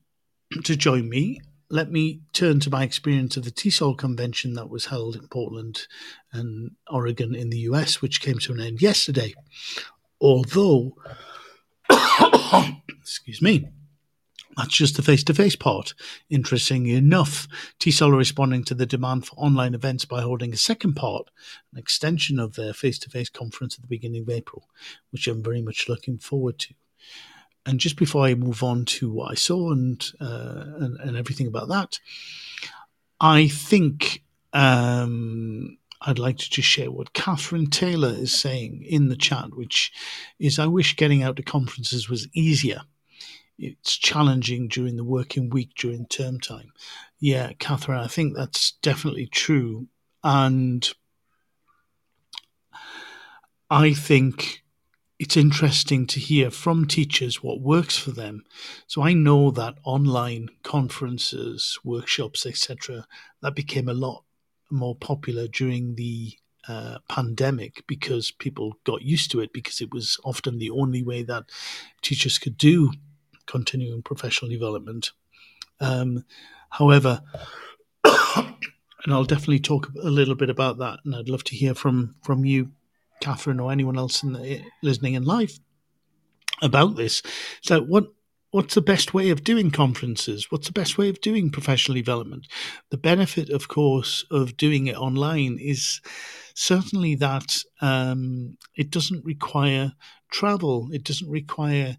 to join me, let me turn to my experience of the TESOL convention that was held in Portland and Oregon in the US, which came to an end yesterday. Although, excuse me, that's just the face to face part. Interestingly enough, TESOL are responding to the demand for online events by holding a second part, an extension of their face to face conference at the beginning of April, which I'm very much looking forward to. And just before I move on to what I saw and, uh, and, and everything about that, I think um, I'd like to just share what Kathryn Taylor is saying in the chat, which is I wish getting out to conferences was easier it's challenging during the working week during term time. Yeah, Kathryn, I think that's definitely true. And I think it's interesting to hear from teachers what works for them. So I know that online conferences, workshops, etc., that became a lot more popular during the uh, pandemic because people got used to it because it was often the only way that teachers could do continuing professional development. Um, however, and I'll definitely talk a little bit about that, and I'd love to hear from from you, Kathryn, or anyone else in the, listening in live about this. So, what what's the best way of doing conferences? What's the best way of doing professional development? The benefit, of course, of doing it online is certainly that um, it doesn't require travel. It doesn't require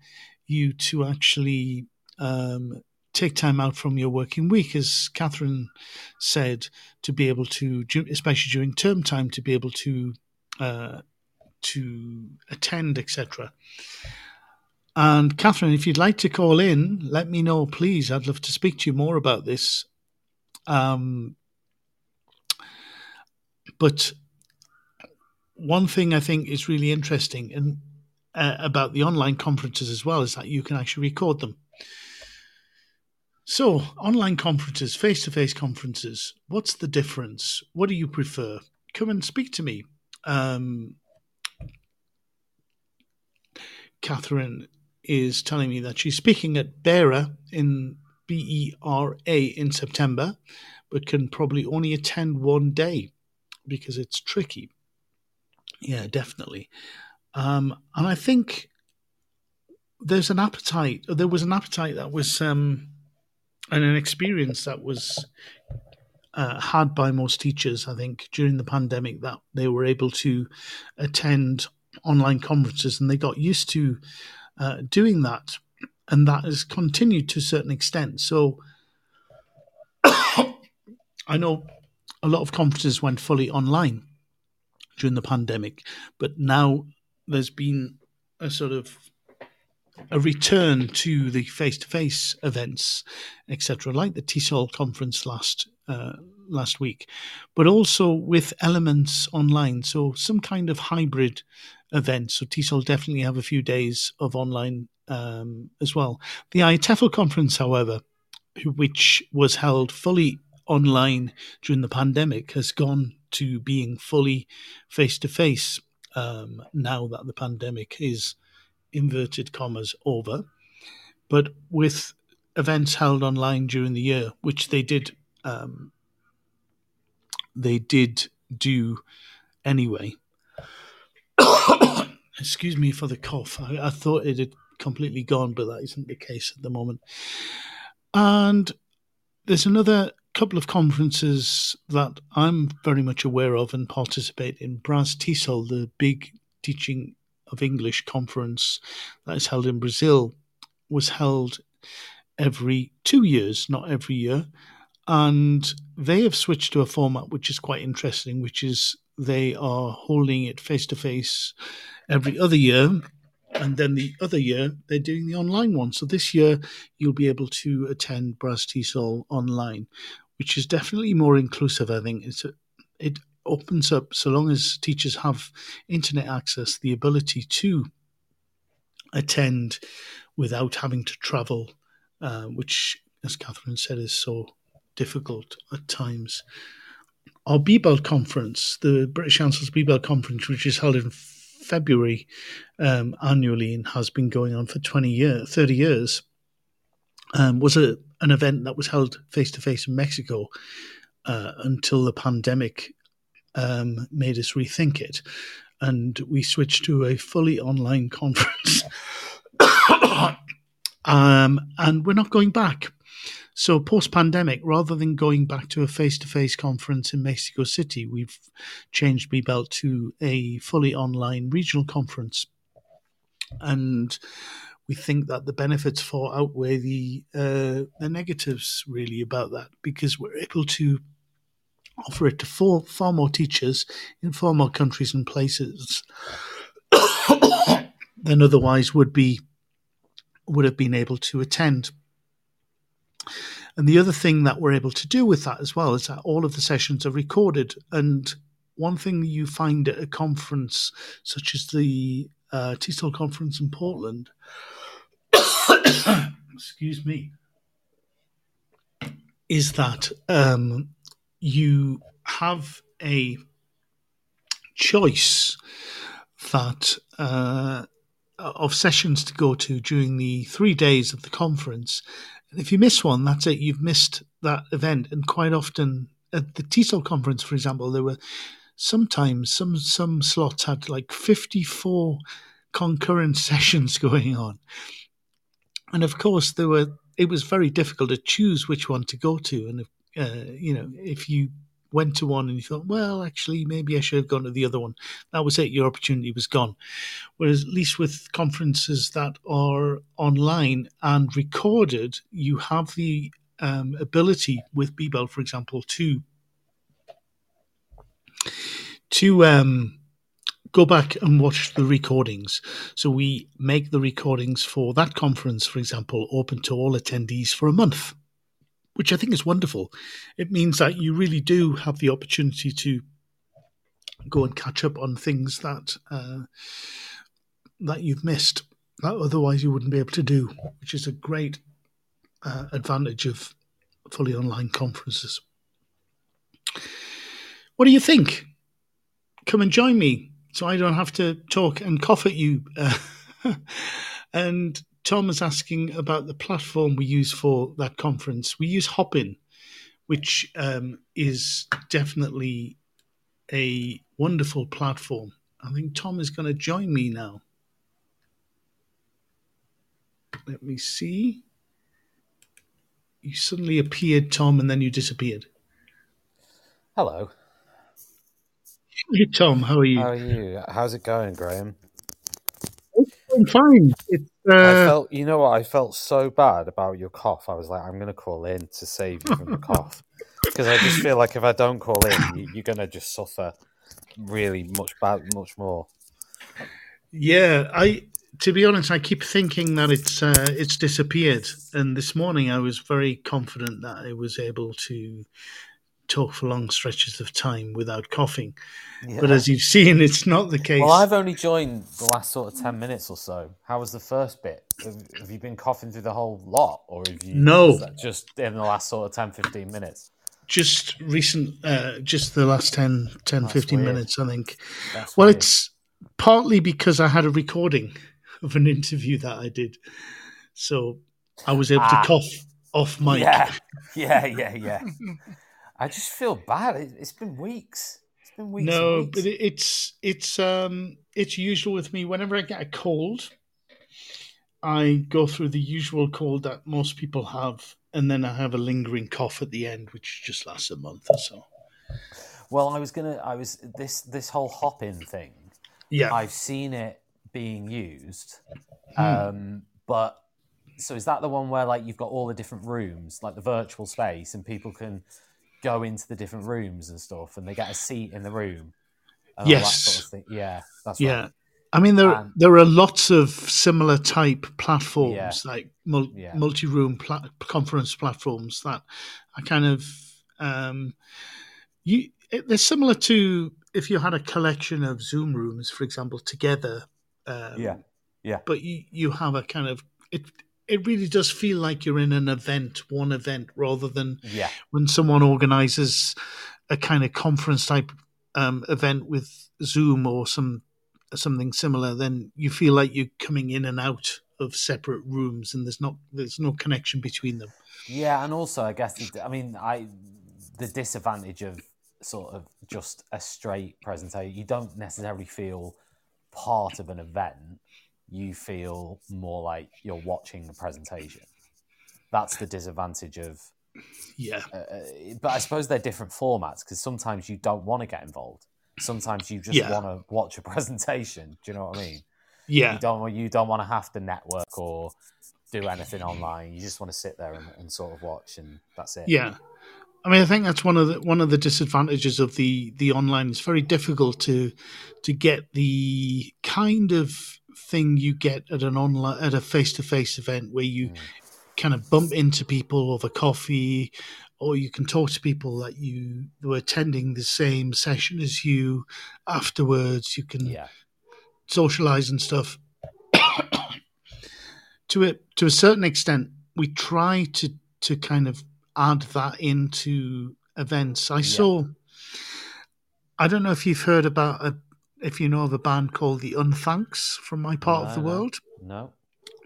you to actually um, take time out from your working week, as Kathryn said, to be able to, especially during term time, to be able to uh, to attend, etc. And Kathryn, if you'd like to call in, let me know, please. I'd love to speak to you more about this. Um, but one thing I think is really interesting, and uh, about the online conferences as well is that you can actually record them. So, online conferences, face to face conferences, what's the difference? What do you prefer? Come and speak to me. Um, Kathryn is telling me that she's speaking at BERA in B E R A in September, but can probably only attend one day because it's tricky. Yeah, definitely. Um, and I think there's an appetite. There was an appetite that was um, and an experience that was uh, had by most teachers. I think during the pandemic that they were able to attend online conferences and they got used to uh, doing that, and that has continued to a certain extent. So I know a lot of conferences went fully online during the pandemic, but now there's been a sort of a return to the face-to-face events, etc., like the TESOL conference last uh, last week, but also with elements online. So some kind of hybrid event. So TESOL definitely have a few days of online um, as well. The IATEFL conference, however, which was held fully online during the pandemic, has gone to being fully face to face face now that the pandemic is inverted commas over. But with events held online during the year, which they did, um, they did do anyway. Excuse me for the cough. I, I thought it had completely gone, but that isn't the case at the moment. And there's another couple of conferences that I'm very much aware of and participate in. BRAZ-TESOL, the big teaching of English conference that is held in Brazil, was held every two years, not every year. And they have switched to a format which is quite interesting, which is they are holding it face to face every other year. And then the other year, they're doing the online one. So this year, you'll be able to attend BRAZ-TESOL online, which is definitely more inclusive. I think it's a, it opens up, so long as teachers have internet access, the ability to attend without having to travel, uh, which, as Kathryn said, is so difficult at times. Our BBEL conference, the British Council's BBEL conference, which is held in February um, annually and has been going on for 20 years, 30 years, um, was a, an event that was held face to face in Mexico uh, until the pandemic um, made us rethink it. And we switched to a fully online conference. um, and we're not going back. So, post pandemic, rather than going back to a face to face conference in Mexico City, we've changed BBEL to a fully online regional conference. And we think that the benefits far outweigh the uh, the negatives really about that because we're able to offer it to far, far more teachers in far more countries and places than otherwise would be would have been able to attend. And the other thing that we're able to do with that as well is that all of the sessions are recorded. And one thing you find at a conference such as the uh, TESOL conference in Portland, excuse me, is that um, you have a choice that uh, of sessions to go to during the three days of the conference. And if you miss one, that's it. You've missed that event. And quite often at the TESOL conference, for example, there were sometimes some some slots had like 54 concurrent sessions going on. And of course, there were. It was very difficult to choose which one to go to. And if, uh, you know, if you went to one and you thought, well, actually, maybe I should have gone to the other one. That was it. Your opportunity was gone. Whereas, at least with conferences that are online and recorded, you have the um, ability with BBEL, for example, to to um, go back and watch the recordings. So we make the recordings for that conference, for example, open to all attendees for a month which I think is wonderful. It means that you really do have the opportunity to go and catch up on things that uh, that you've missed that otherwise you wouldn't be able to do, which is a great uh, advantage of fully online conferences. What do you think? Come and join me so I don't have to talk and cough at you. And Tom is asking about the platform we use for that conference. We use Hopin, which um, is definitely a wonderful platform. I think Tom is going to join me now. Let me see. You suddenly appeared, Tom, and then you disappeared. Hello. Hey, Tom. How are you? How are you? How's it going, Graham? I'm fine. It's, uh... I felt, you know what? I felt so bad about your cough. I was like, I'm going to call in to save you from the cough because I just feel like if I don't call in, you, are going to just suffer really much bad, much more. Yeah, I to be honest, I keep thinking that it's uh, it's disappeared. And this morning, I was very confident that I was able to talk for long stretches of time without coughing. Yeah. But as you've seen, it's not the case. Well, I've only joined the last sort of 10 minutes or so. How was the first bit? Have, have you been coughing through the whole lot? Or have you No. just in the last sort of 10, 15 minutes? just recent, uh, just the last 10, 10 That's 15 weird. minutes, I think. That's Well, weird. it's partly because I had a recording of an interview that I did. So I was able Ah. to cough off mic. Yeah, yeah, yeah, yeah. I just feel bad. It, it's been weeks. It's been weeks. no, weeks. but it, it's it's um it's usual with me. Whenever I get a cold, I go through the usual cold that most people have, and then I have a lingering cough at the end, which just lasts a month or so. Well, I was gonna. I was this this whole Hopin thing. Yeah, I've seen it being used, Hmm. um, but so is that the one where like you've got all the different rooms, like the virtual space, and people can go into the different rooms and stuff, and they get a seat in the room. And all that Yes. sort of thing. Yeah, that's yeah. right. I mean, there And- there are lots of similar type platforms, Yeah. like mul- Yeah. multi-room pla- conference platforms that are kind of um, you. It, they're similar to if you had a collection of Zoom rooms, for example, together. Um, Yeah, yeah. But you you have a kind of it. It really does feel like you're in an event, one event, rather than Yeah, when someone organizes a kind of conference type um, event with Zoom or some something similar, then you feel like you're coming in and out of separate rooms, and there's not there's no connection between them. Yeah, and also I guess I mean I the disadvantage of sort of just a straight presentation, you don't necessarily feel part of an event. You feel more like you're watching a presentation. That's the disadvantage of. Yeah, Uh, uh, but I suppose they're different formats because sometimes you don't want to get involved. Sometimes you just Yeah. want to watch a presentation. Do you know what I mean? yeah, You don't. You don't want to have to network or do anything online. You just want to sit there and, and sort of watch, and that's it. yeah. I mean, I think that's one of the one of the disadvantages of the the online. It's very difficult to to get the kind of thing you get at an online at a face to face event where you Mm. kind of bump into people over coffee, or you can talk to people that you were attending the same session as you afterwards. You can Yeah. socialize and stuff. to a to a certain extent, we try to to kind of add that into events. I saw. I don't know if you've heard about a, if you know of a band called the Unthanks from my part of the no. world. No.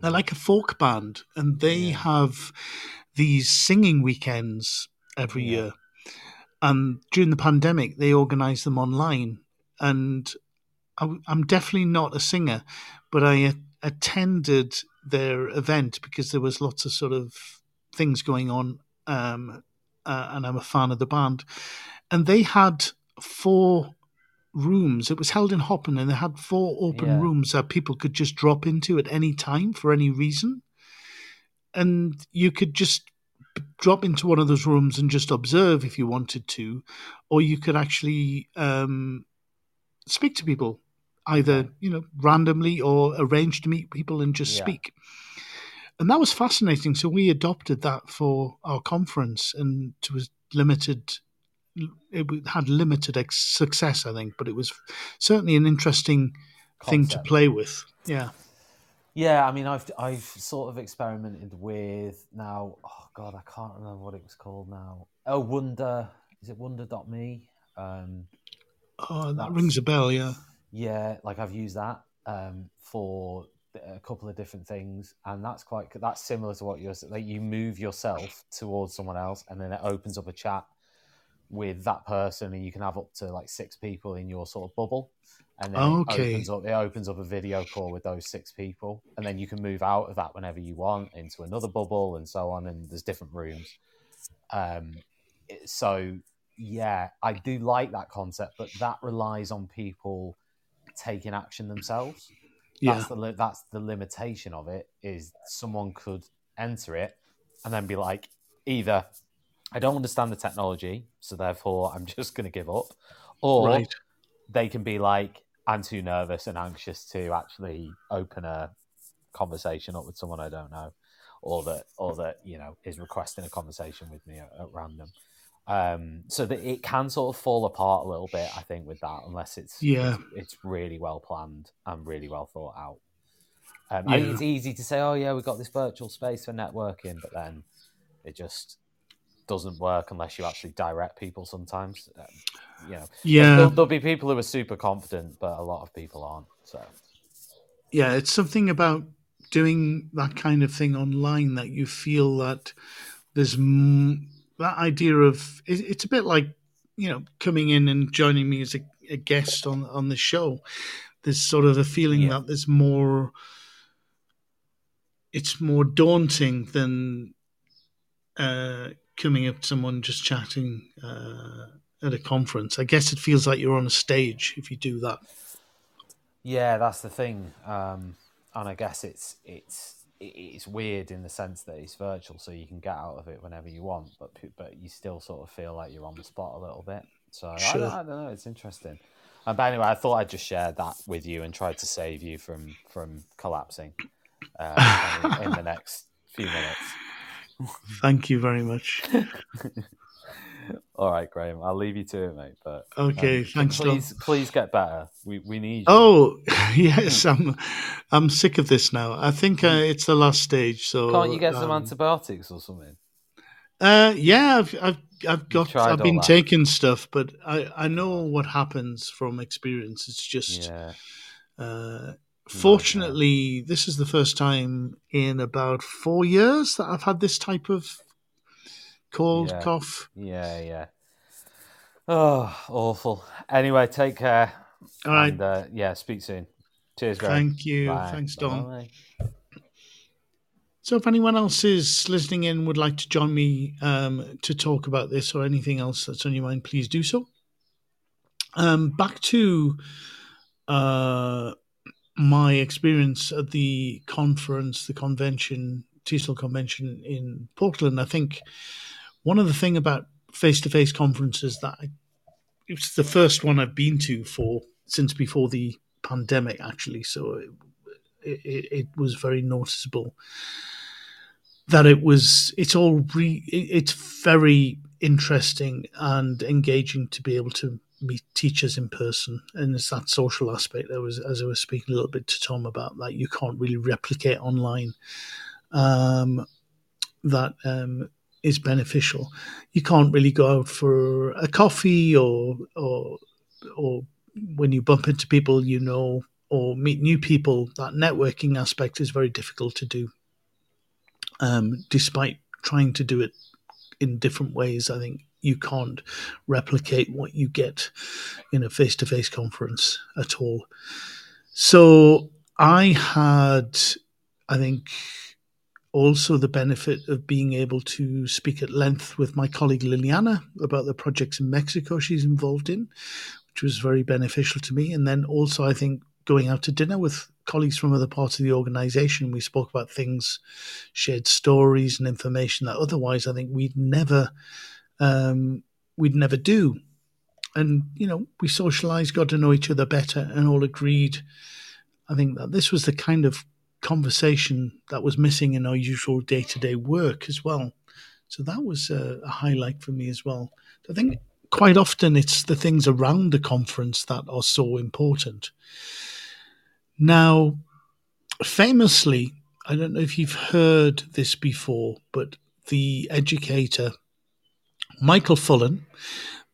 They're like a folk band, and they Yeah. have these singing weekends every Yeah. year. And during the pandemic, they organised them online. And I, am definitely not a singer, but I a- attended their event because there was lots of sort of things going on, um, uh, and I'm a fan of the band. And they had four rooms. It was held in Hopin, and they had four open Yeah. rooms that people could just drop into at any time for any reason. And you could just drop into one of those rooms and just observe if you wanted to, or you could actually um, speak to people, either you know randomly or arrange to meet people and just Yeah. speak. And that was fascinating. So we adopted that for our conference, and it was limited. It had limited ex- success, I think, but it was certainly an interesting thing to play with. Yeah. Yeah, I mean, I've I've sort of experimented with now. Oh God, I can't remember what it was called now. Oh, Wonder. Is it Wonder.me? Um, Oh, that rings a bell. Yeah. yeah, like I've used that um, for a couple of different things, and that's quite that's similar to what you're. Like you move yourself towards someone else, and then it opens up a chat with that person, and you can have up to like six people in your sort of bubble, and then Okay. it opens up it opens up a video call with those six people, and then you can move out of that whenever you want into another bubble, and so on. And there's different rooms. Um, so yeah, I do like that concept, but that relies on people taking action themselves. Yeah. That's the li- that's the limitation of it. Is someone could enter it and then be like, either I don't understand the technology, so therefore I'm just going to give up, or Right. they can be like, I'm too nervous and anxious to actually open a conversation up with someone I don't know, or that or that you know is requesting a conversation with me at, at random. Um, so that it can sort of fall apart a little bit, I think, with that, unless it's Yeah. it's, it's really well planned and really well thought out. Um, Yeah. I think it's easy to say, "Oh yeah, we've got this virtual space for networking," but then it just doesn't work unless you actually direct people. Sometimes, um, you know, Yeah. there'll, there'll be people who are super confident, but a lot of people aren't. So yeah, it's something about doing that kind of thing online that you feel that there's m- that idea of it, it's a bit like you know coming in and joining me as a, a guest on on the show. There's sort of a feeling Yeah. that there's more. It's more daunting than uh, coming up to someone just chatting uh, at a conference. I guess it feels like you're on a stage if you do that. Yeah, that's the thing, um, and I guess it's it's it's weird in the sense that it's virtual, so you can get out of it whenever you want, but but you still sort of feel like you're on the spot a little bit. So I, Sure. don't, I don't know, it's interesting. Um, but anyway, I thought I'd just share that with you and try to save you from from collapsing uh, in, in the next few minutes. Thank you very much. All right, Graham, I'll leave you to it, mate. But Okay, um, thanks, Tom. Please, please get better. We we need. You. Oh yes, I'm I'm sick of this now. I think uh, it's the last stage. So Can't you get some um, antibiotics or something? Uh, yeah, I've I've I've got I've been that? taking stuff, but I I know what happens from experience. It's just Yeah. uh, fortunately this is the first time in about four years that I've had this type of cold Yeah. cough. Yeah, yeah. Oh, awful. Anyway, take care. All right. And, uh, yeah, speak soon. Cheers, Graham. Thank you. Bye. Thanks, Tom. Bye. So, if anyone else is listening in would like to join me um, to talk about this or anything else that's on your mind, please do so. Um, back to uh, my experience at the conference, the convention, TESOL convention in Portland. I think one of the thing about face-to-face conferences that I, it was the first one I've been to for since before the pandemic, actually. So it, it, it was very noticeable that it was it's all re, it- it's very interesting and engaging to be able to meet teachers in person and it's that social aspect that was as i was speaking a little bit to tom about that you can't really replicate online um, that um, is beneficial. You can't really go out for a coffee or or or when you bump into people you know or meet new people that networking aspect is very difficult to do um, despite trying to do it in different ways, I think you can't replicate what you get in a face to face conference at all. So I had, I think, also the benefit of being able to speak at length with my colleague Liliana about the projects in Mexico she's involved in, which was very beneficial to me. And then also, I think, going out to dinner with colleagues from other parts of the organization, we spoke about things, shared stories and information that otherwise I think we'd never um, we'd never do. And you know, we socialized, got to know each other better, and all agreed. I think that this was the kind of conversation that was missing in our usual day to day work as well. So that was a, a highlight for me as well. I think quite often it's the things around the conference that are so important. Now, famously, I don't know if you've heard this before, but the educator Michael Fullan,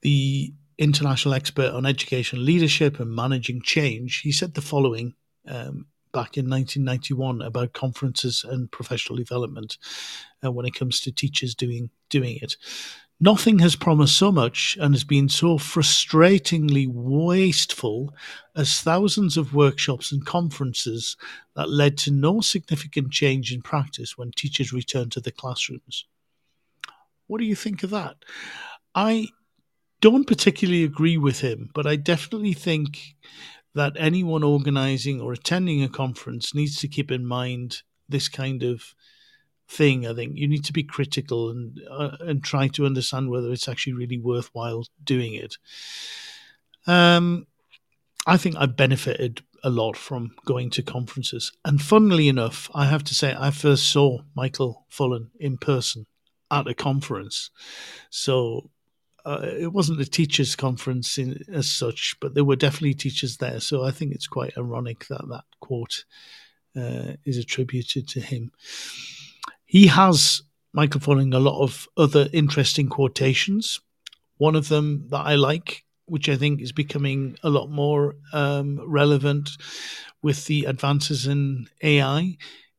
the international expert on education leadership and managing change, he said the following um, back in 1991 about conferences and professional development uh, when it comes to teachers doing doing it. Nothing has promised so much and has been so frustratingly wasteful as thousands of workshops and conferences that led to no significant change in practice when teachers returned to the classrooms. What do you think of that? I don't particularly agree with him, but I definitely think that anyone organizing or attending a conference needs to keep in mind this kind of thing. I think you need to be critical and uh, and try to understand whether it's actually really worthwhile doing it. Um, I think I've benefited a lot from going to conferences. And funnily enough, I have to say, I first saw Michael Fullan in person at a conference. So uh, it wasn't a teachers' conference in, as such, but there were definitely teachers there. So I think it's quite ironic that that quote uh, is attributed to him. He has, Michael Fullan, a lot of other interesting quotations. One of them that I like which I think is becoming a lot more um, relevant with the advances in AI,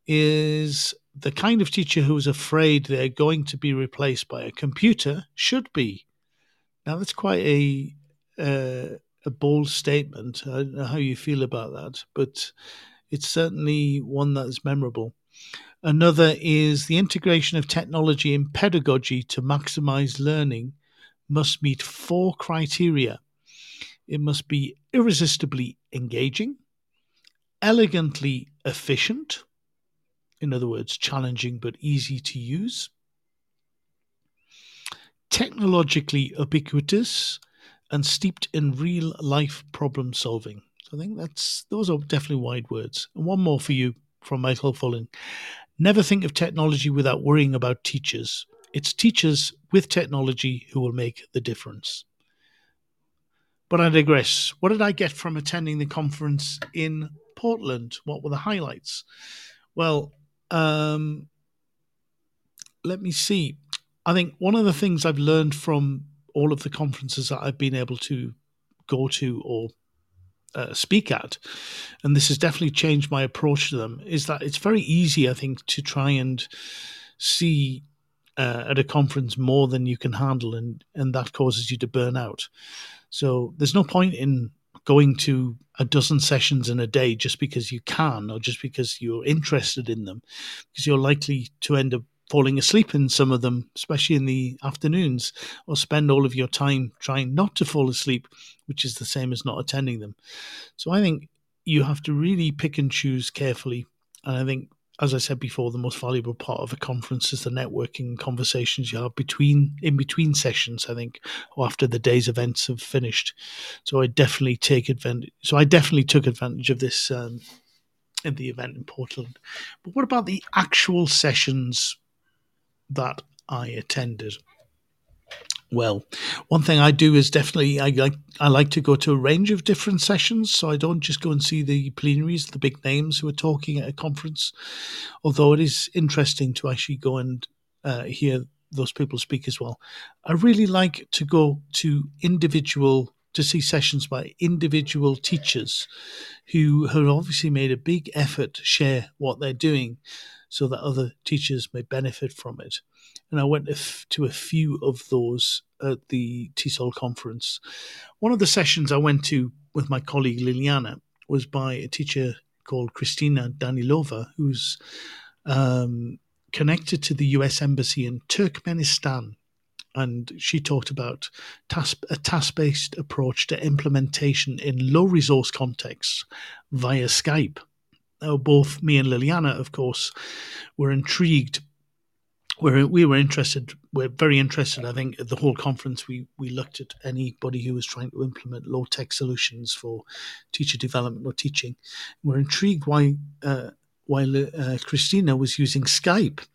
is the kind of teacher who is afraid they're going to be replaced by a computer should be. Now, that's quite a uh, a bold statement. I don't know how you feel about that, but it's certainly one that is memorable. Another is the integration of technology in pedagogy to maximize learning must meet four criteria. It must be irresistibly engaging, elegantly efficient, in other words, challenging but easy to use, technologically ubiquitous, and steeped in real life problem solving. So I think that's those are definitely wide words. And one more for you from Michael Fullan. Never think of technology without worrying about teachers. It's teachers with technology who will make the difference. But I digress. What did I get from attending the conference in Portland? What were the highlights? Well, um, let me see. I think one of the things I've learned from all of the conferences that I've been able to go to or uh, speak at, and this has definitely changed my approach to them, is that it's very easy, I think, to try and see uh, at a conference more than you can handle, and and that causes you to burn out. So there's no point in going to a dozen sessions in a day just because you can or just because you're interested in them, because you're likely to end up falling asleep in some of them, especially in the afternoons, or spend all of your time trying not to fall asleep, which is the same as not attending them. So I think you have to really pick and choose carefully. And I think as I said before, the most valuable part of a conference is the networking conversations you have between in between sessions. I think, or after the day's events have finished. So I definitely take advantage. So I definitely took advantage of this um, in the event in Portland. But what about the actual sessions that I attended? Well. One thing I do is definitely I like I like to go to a range of different sessions, so I don't just go and see the plenaries, the big names who are talking at a conference. Although it is interesting to actually go and uh, hear those people speak as well. I really like to go to individual to see sessions by individual teachers who have obviously made a big effort to share what they're doing so that other teachers may benefit from it and I went to a few of those at the TESOL conference. One of the sessions I went to with my colleague Liliana was by a teacher called Christina Danilova, who's um, connected to the US Embassy in Turkmenistan. And she talked about task, a task based approach to implementation in low resource contexts via Skype. Now, both me and Liliana, of course, were intrigued we're, we were interested, we're very interested. I think at the whole conference, we, we looked at anybody who was trying to implement low tech solutions for teacher development or teaching. We're intrigued why, uh, why uh, Christina was using Skype,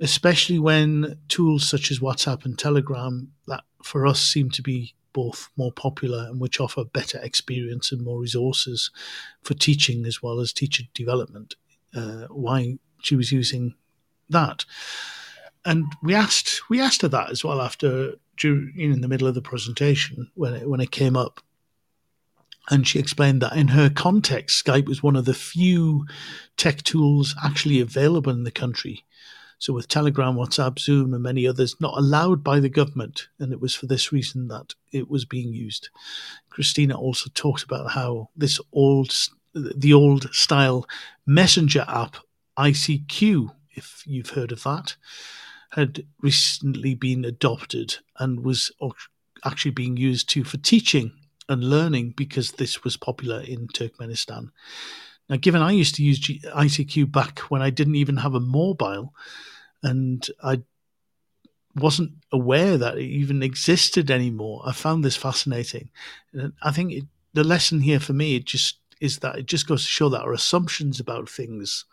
especially when tools such as WhatsApp and Telegram, that for us seem to be both more popular and which offer better experience and more resources for teaching as well as teacher development. Uh, why she was using that. And we asked we asked her that as well after during, in the middle of the presentation when it, when it came up. And she explained that in her context, Skype was one of the few tech tools actually available in the country. So, with Telegram, WhatsApp, Zoom, and many others not allowed by the government, and it was for this reason that it was being used. Christina also talked about how this old, the old style messenger app ICQ if you've heard of that, had recently been adopted and was actually being used too for teaching and learning because this was popular in Turkmenistan. Now, given I used to use ICQ back when I didn't even have a mobile, and I wasn't aware that it even existed anymore, I found this fascinating. And I think it, the lesson here for me, it just is that it just goes to show that our assumptions about things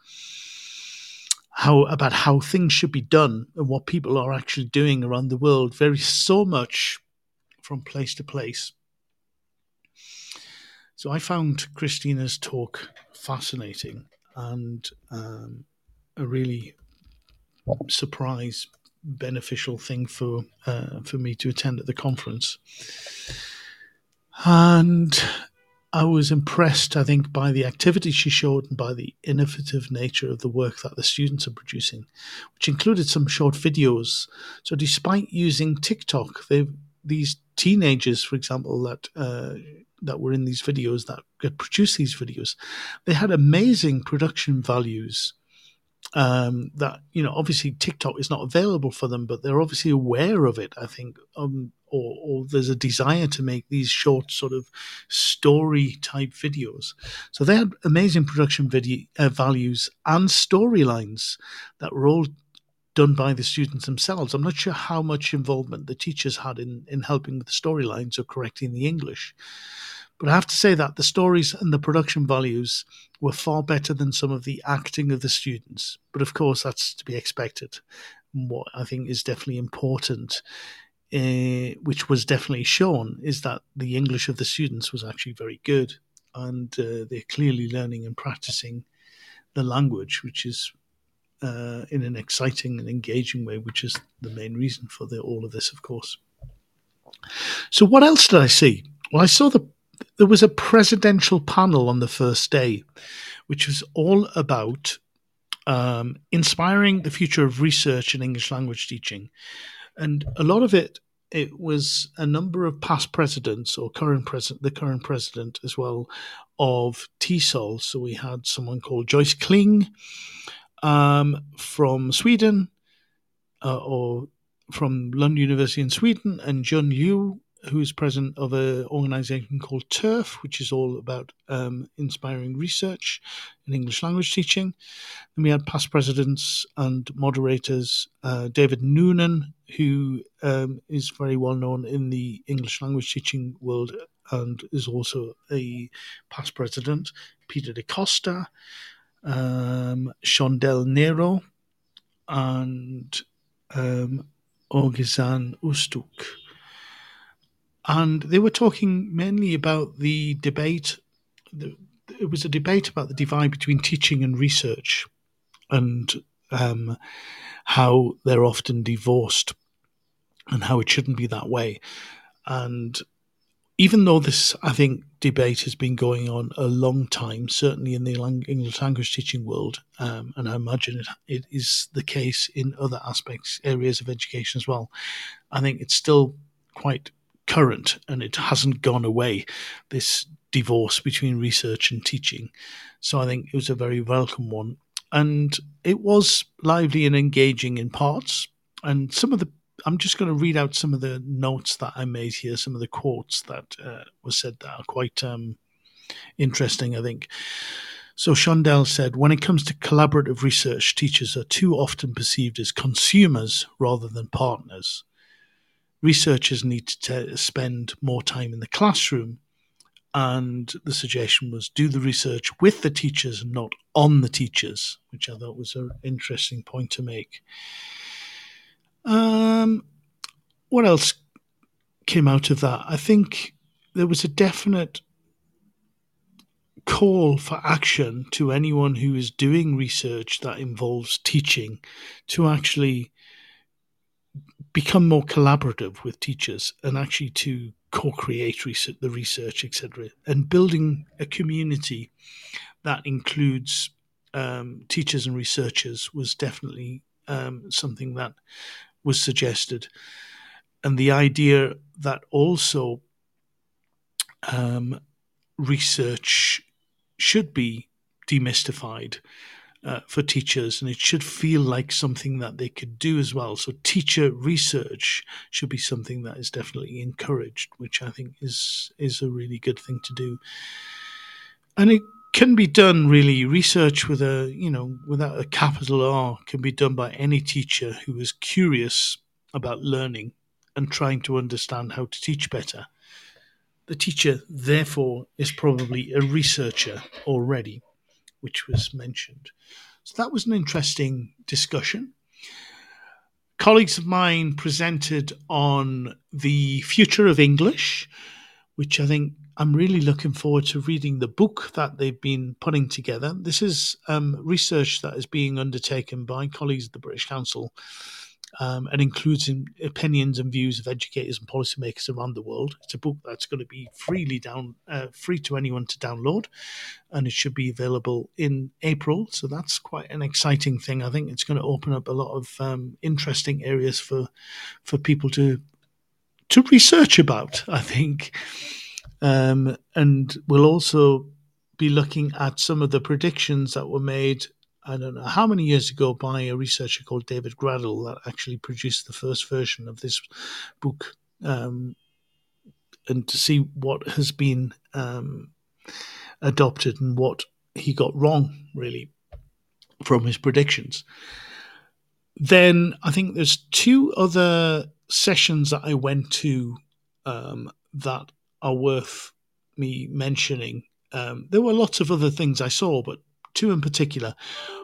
how about how things should be done and what people are actually doing around the world varies so much from place to place. So I found Christina's talk fascinating and um, a really surprise beneficial thing for uh, for me to attend at the conference. And I was impressed, I think, by the activity she showed and by the innovative nature of the work that the students are producing, which included some short videos. So, despite using TikTok, these teenagers, for example, that uh, that were in these videos that produced these videos, they had amazing production values um, that you know obviously TikTok is not available for them, but they're obviously aware of it. I think, um, or, or there's a desire to make these short sort of story type videos. So they had amazing production video uh, values and storylines that were all done by the students themselves. I'm not sure how much involvement the teachers had in in helping with the storylines or correcting the English. But I have to say that the stories and the production values were far better than some of the acting of the students. But of course, that's to be expected. what I think is definitely important, uh, which was definitely shown, is that the English of the students was actually very good. And uh, they're clearly learning and practicing the language, which is uh, in an exciting and engaging way, which is the main reason for the, all of this, of course. So, what else did I see? Well, I saw the there was a presidential panel on the first day, which was all about um, inspiring the future of research in English language teaching. And a lot of it, it was a number of past presidents or current president, the current president as well of TESOL. So we had someone called Joyce Kling um, from Sweden, uh, or from Lund University in Sweden, and Jun Liu who's president of an organization called TIRF, which is all about um, inspiring research in English language teaching. Then we had past presidents and moderators, uh, David Nunan, who um, is very well known in the English language teaching world and is also a past president, Peter de Costa, um, Shondel Nero, and um, Özgehan Uştuk and they were talking mainly about the debate. It was a debate about the divide between teaching and research, and um, how they're often divorced, and how it shouldn't be that way. And even though this, I think, debate has been going on a long time, certainly in the English language teaching world, um, and I imagine it, it is the case in other aspects, areas of education as well. I think it's still quite current and it hasn't gone away, this divorce between research and teaching. So I think it was a very welcome one. And it was lively and engaging in parts. And some of the, I'm just going to read out some of the notes that I made here, some of the quotes that uh, were said that are quite um, interesting, I think. So Shondel said, when it comes to collaborative research, teachers are too often perceived as consumers rather than partners researchers need to t- spend more time in the classroom. And the suggestion was do the research with the teachers and not on the teachers, which I thought was an interesting point to make. Um, what else came out of that? I think there was a definite call for action to anyone who is doing research that involves teaching to actually become more collaborative with teachers and actually to co-create research, the research, etc., and building a community that includes um, teachers and researchers was definitely um, something that was suggested, and the idea that also um, research should be demystified uh, for teachers, and it should feel like something that they could do as well. So, teacher research should be something that is definitely encouraged, which I think is is a really good thing to do. And it can be done really. Research with a you know without a capital R can be done by any teacher who is curious about learning and trying to understand how to teach better. the teacher, therefore, is probably a researcher already, which was mentioned. So that was an interesting discussion. Colleagues of mine presented on the future of English, which I think I'm really looking forward to reading the book that they've been putting together. This is um, research that is being undertaken by colleagues at the British Council um, and includes opinions and views of educators and policymakers around the world. It's a book that's going to be freely down, uh, free to anyone to download, and it should be available in April. So that's quite an exciting thing. I think it's going to open up a lot of um, interesting areas for for people to to research about. I think, um, and we'll also be looking at some of the predictions that were made I don't know how many years ago by a researcher called David Graddol that actually produced the first version of this book, um, and to see what has been um, adopted and what he got wrong, really, from his predictions. Then I think there's two other sessions that I went to um, that are worth me mentioning. Um, there were lots of other things I saw, but two in particular.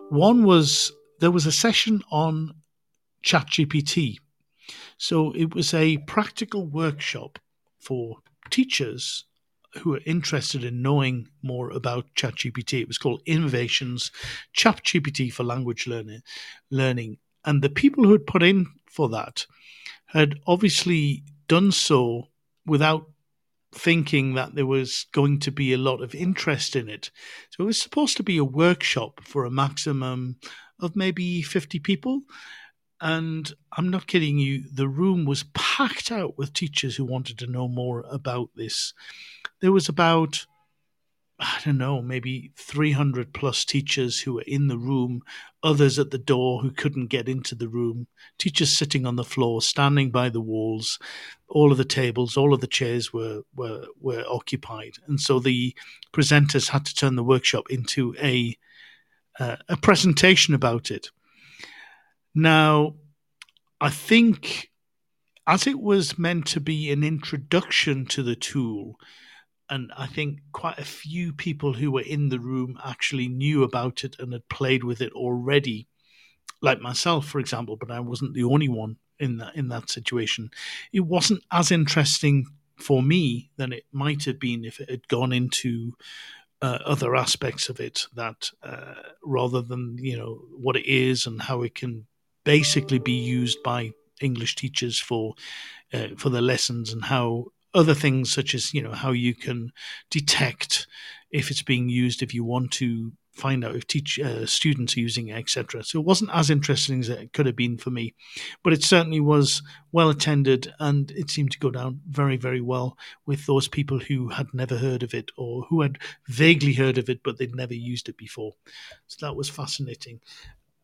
One was there was a session on ChatGPT. So it was a practical workshop for teachers who are interested in knowing more about ChatGPT. It was called Innovations ChatGPT for Language Learning. Learning, and the people who had put in for that had obviously done so without thinking that there was going to be a lot of interest in it. So it was supposed to be a workshop for a maximum of maybe 50 people. And I'm not kidding you, the room was packed out with teachers who wanted to know more about this. There was about I don't know, maybe 300 plus teachers who were in the room, others at the door who couldn't get into the room, teachers sitting on the floor, standing by the walls. All of the tables, all of the chairs were, were, were occupied. And so the presenters had to turn the workshop into a, uh, a presentation about it. Now, I think as it was meant to be an introduction to the tool, and I think quite a few people who were in the room actually knew about it and had played with it already, like myself, for example. But I wasn't the only one in that in that situation. It wasn't as interesting for me than it might have been if it had gone into uh, other aspects of it that uh, rather than you know what it is and how it can basically be used by English teachers for uh, for their lessons and how other things such as you know how you can detect if it's being used if you want to find out if teach uh, students are using it etc so it wasn't as interesting as it could have been for me but it certainly was well attended and it seemed to go down very very well with those people who had never heard of it or who had vaguely heard of it but they'd never used it before. So that was fascinating.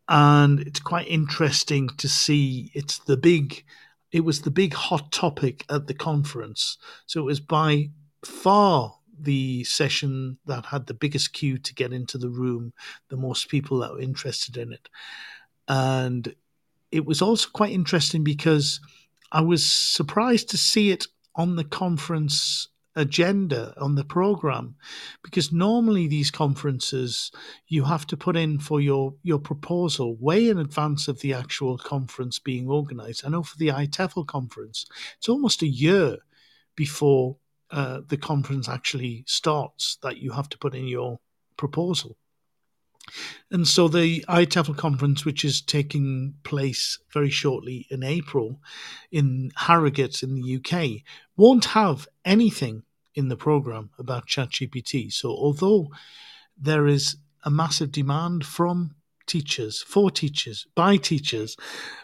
And it's quite interesting to see it's the big it was the big hot topic at the conference. So it was by far the session that had the biggest queue to get into the room, the most people that were interested in it. And it was also quite interesting because I was surprised to see it on the conference agenda on the program. Because normally these conferences you have to put in for your your proposal way in advance of the actual conference being organized. I know for the IATEFL conference it's almost a year before uh, the conference actually starts that you have to put in your proposal and so the IATEFL conference, which is taking place very shortly in April in Harrogate in the UK, won't have anything in the program about ChatGPT. So although there is a massive demand from teachers, for teachers, by teachers,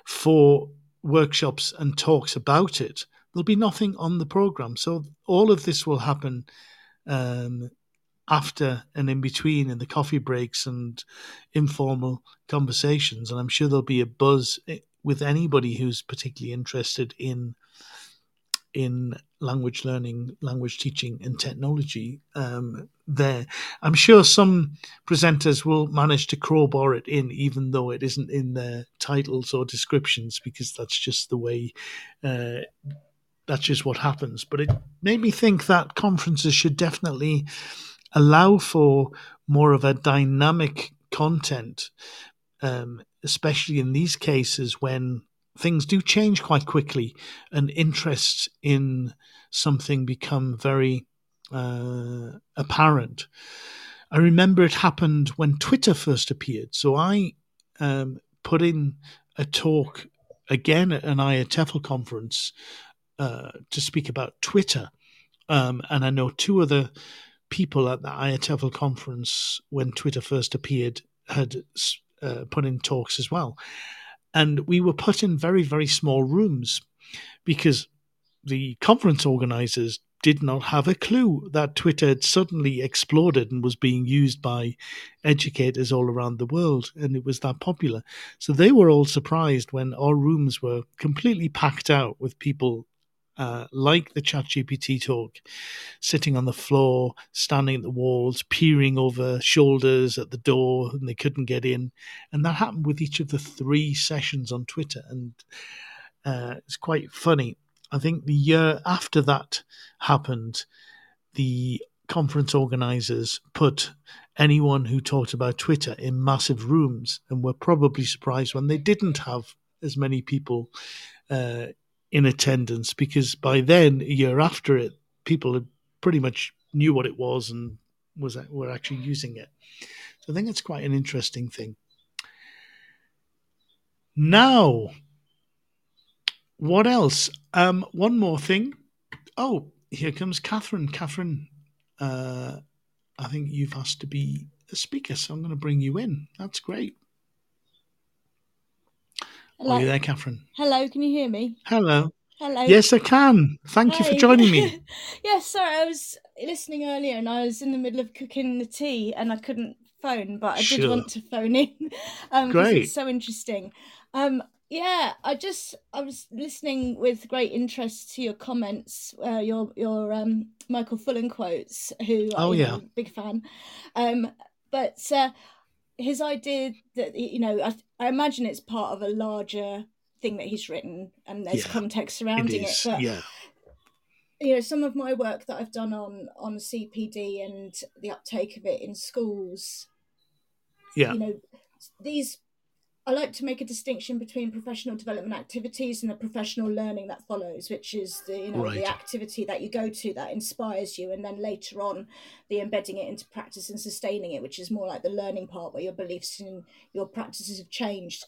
for workshops and talks about it, there'll be nothing on the program. So all of this will happen um, after and in between in the coffee breaks and informal conversations. And I'm sure there'll be a buzz eh, with anybody who's particularly interested in in language learning, language teaching, and technology um, there. I'm sure some presenters will manage to crowbar it in, even though it isn't in their titles or descriptions, because that's just the way uh, that's just what happens. But it made me think that conferences should definitely allow for more of a dynamic content, um, especially in these cases when things do change quite quickly and interest in something become very uh, apparent. I remember it happened when Twitter first appeared. So I um, put in a talk again at an IATEFL conference uh, to speak about Twitter. Um, and I know two other people at the IATEFL conference when Twitter first appeared had uh, put in talks as well. And we were put in very, very small rooms because the conference organizers did not have a clue that Twitter had suddenly exploded and was being used by educators all around the world, and it was that popular. So they were all surprised when our rooms were completely packed out with people uh, like the ChatGPT talk, sitting on the floor, standing at the walls, peering over shoulders at the door, and they couldn't get in. And that happened with each of the three sessions on Twitter, and uh, it's quite funny. I think the year after that happened, the conference organizers put anyone who talked about Twitter in massive rooms and were probably surprised when they didn't have as many people uh, in attendance because by then, a year after it, people had pretty much knew what it was and was were actually using it. So I think it's quite an interesting thing. Now, what else? Um, one more thing. Oh, here comes Kathryn. Kathryn, uh, I think you've asked to be a speaker, so I'm going to bring you in. That's great. Hello. Are you there, Kathryn? Hello, can you hear me? Hello. Hello. Yes, I can. Thank Hi. you for joining me. yes, sorry, I was listening earlier and I was in the middle of cooking the tea and I couldn't phone, but I sure. did want to phone in um, Great. it's so interesting. Um, yeah, I just I was listening with great interest to your comments, uh, your your um, Michael Fullan quotes, who oh yeah, know, big fan. Um, but uh, his idea that you know I, I imagine it's part of a larger thing that he's written and there's yeah, context surrounding it, it, but yeah. you know some of my work that i've done on on cpd and the uptake of it in schools yeah. you know these I like to make a distinction between professional development activities and the professional learning that follows, which is the you know right. the activity that you go to that inspires you, and then later on, the embedding it into practice and sustaining it, which is more like the learning part where your beliefs and your practices have changed.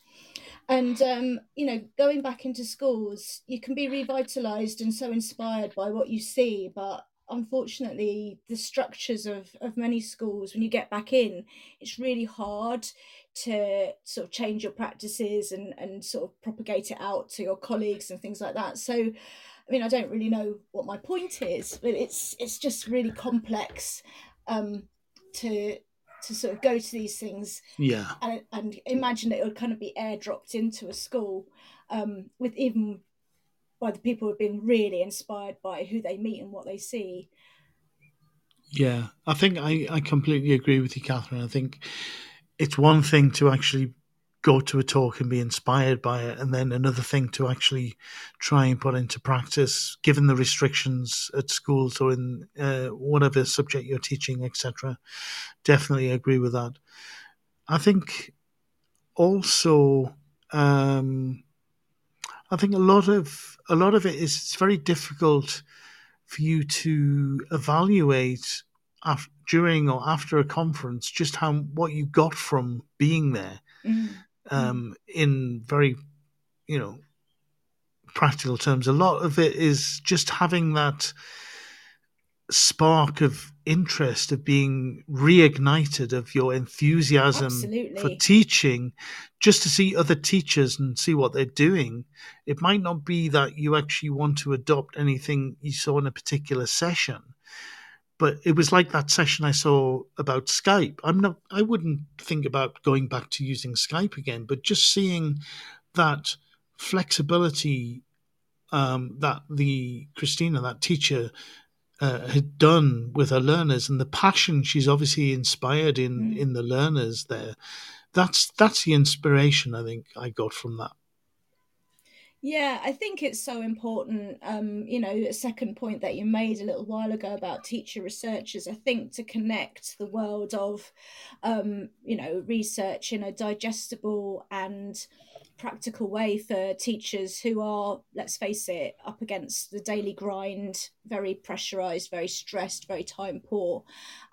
And um, you know, going back into schools, you can be revitalized and so inspired by what you see, but unfortunately the structures of, of many schools when you get back in it's really hard to sort of change your practices and and sort of propagate it out to your colleagues and things like that. So i mean i don't really know what my point is but it's it's just really complex um to to sort of go to these things yeah. and, and imagine that it would kind of be airdropped into a school um with even by the people who've been really inspired by who they meet and what they see yeah i think i i completely agree with you kathryn i think it's one thing to actually go to a talk and be inspired by it, and then another thing to actually try and put into practice, given the restrictions at schools or in uh, whatever subject you're teaching, etc. Definitely agree with that. I think also, um, I think a lot of a lot of it is it's very difficult for you to evaluate after, during or after a conference just how what you got from being there mm-hmm. um, in very you know practical terms a lot of it is just having that spark of interest of being reignited of your enthusiasm Absolutely. for teaching just to see other teachers and see what they're doing it might not be that you actually want to adopt anything you saw in a particular session but it was like that session I saw about Skype. I'm not. I wouldn't think about going back to using Skype again, but just seeing that flexibility um, that the Christina, that teacher, uh, had done with her learners, and the passion she's obviously inspired in mm. in the learners there. That's that's the inspiration I think I got from that. Yeah, I think it's so important. Um, you know, a second point that you made a little while ago about teacher researchers, I think to connect the world of, um, you know, research in a digestible and practical way for teachers who are, let's face it, up against the daily grind, very pressurized, very stressed, very time poor.